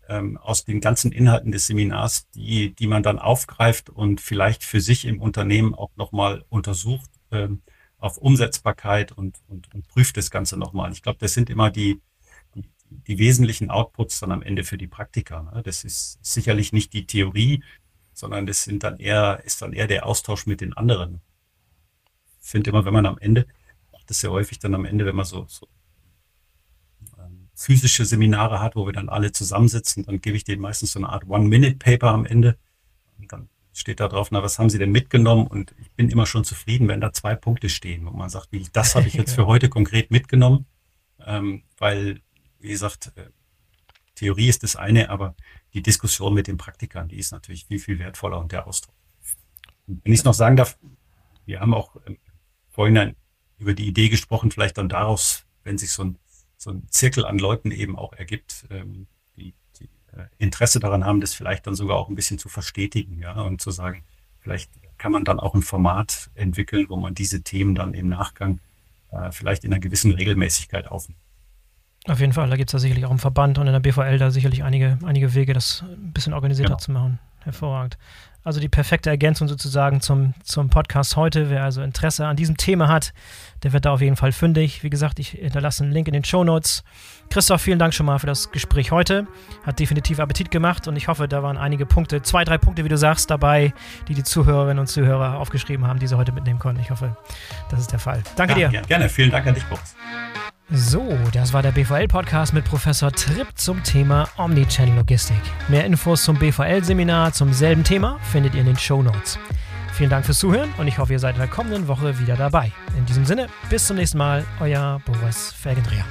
ähm, aus den ganzen Inhalten des Seminars, die, die man dann aufgreift und vielleicht für sich im Unternehmen auch nochmal untersucht ähm, auf Umsetzbarkeit und, und, und prüft das Ganze nochmal. Ich glaube, das sind immer die, die wesentlichen Outputs dann am Ende für die Praktika. Ne? Das ist sicherlich nicht die Theorie, sondern das sind dann eher, ist dann eher der Austausch mit den anderen. Ich finde immer, wenn man am Ende, macht das sehr häufig dann am Ende, wenn man so, so ähm, physische Seminare hat, wo wir dann alle zusammensitzen, dann gebe ich denen meistens so eine Art One-Minute-Paper am Ende. Und dann steht da drauf, na, was haben Sie denn mitgenommen? Und ich bin immer schon zufrieden, wenn da zwei Punkte stehen, wo man sagt, wie, das habe ich jetzt für heute konkret mitgenommen. Ähm, weil wie gesagt, äh, Theorie ist das eine, aber die Diskussion mit den Praktikern, die ist natürlich viel, viel wertvoller und der Ausdruck. wenn ich es noch sagen darf, wir haben auch ähm, vorhin über die Idee gesprochen, vielleicht dann daraus, wenn sich so ein, so ein Zirkel an Leuten eben auch ergibt, ähm, die, die äh, Interesse daran haben, das vielleicht dann sogar auch ein bisschen zu verstetigen, ja, und zu sagen, vielleicht kann man dann auch ein Format entwickeln, wo man diese Themen dann im Nachgang äh, vielleicht in einer gewissen Regelmäßigkeit aufnimmt. Auf jeden Fall, da gibt es ja sicherlich auch im Verband und in der BVL da sicherlich einige, einige Wege, das ein bisschen organisierter genau. zu machen. Hervorragend. Also die perfekte Ergänzung sozusagen zum, zum Podcast heute. Wer also Interesse an diesem Thema hat, der wird da auf jeden Fall fündig. Wie gesagt, ich hinterlasse einen Link in den Show Notes. Christoph, vielen Dank schon mal für das Gespräch heute. Hat definitiv Appetit gemacht und ich hoffe, da waren einige Punkte, zwei, drei Punkte, wie du sagst, dabei, die die Zuhörerinnen und Zuhörer aufgeschrieben haben, die sie heute mitnehmen konnten. Ich hoffe, das ist der Fall. Danke ja, dir. Gerne, vielen Dank an dich, Boris. So, das war der BVL-Podcast mit Professor Tripp zum Thema Omnichannel-Logistik. Mehr Infos zum BVL-Seminar zum selben Thema findet ihr in den Show Notes. Vielen Dank fürs Zuhören und ich hoffe, ihr seid in der kommenden Woche wieder dabei. In diesem Sinne, bis zum nächsten Mal, euer Boris Felgendreher.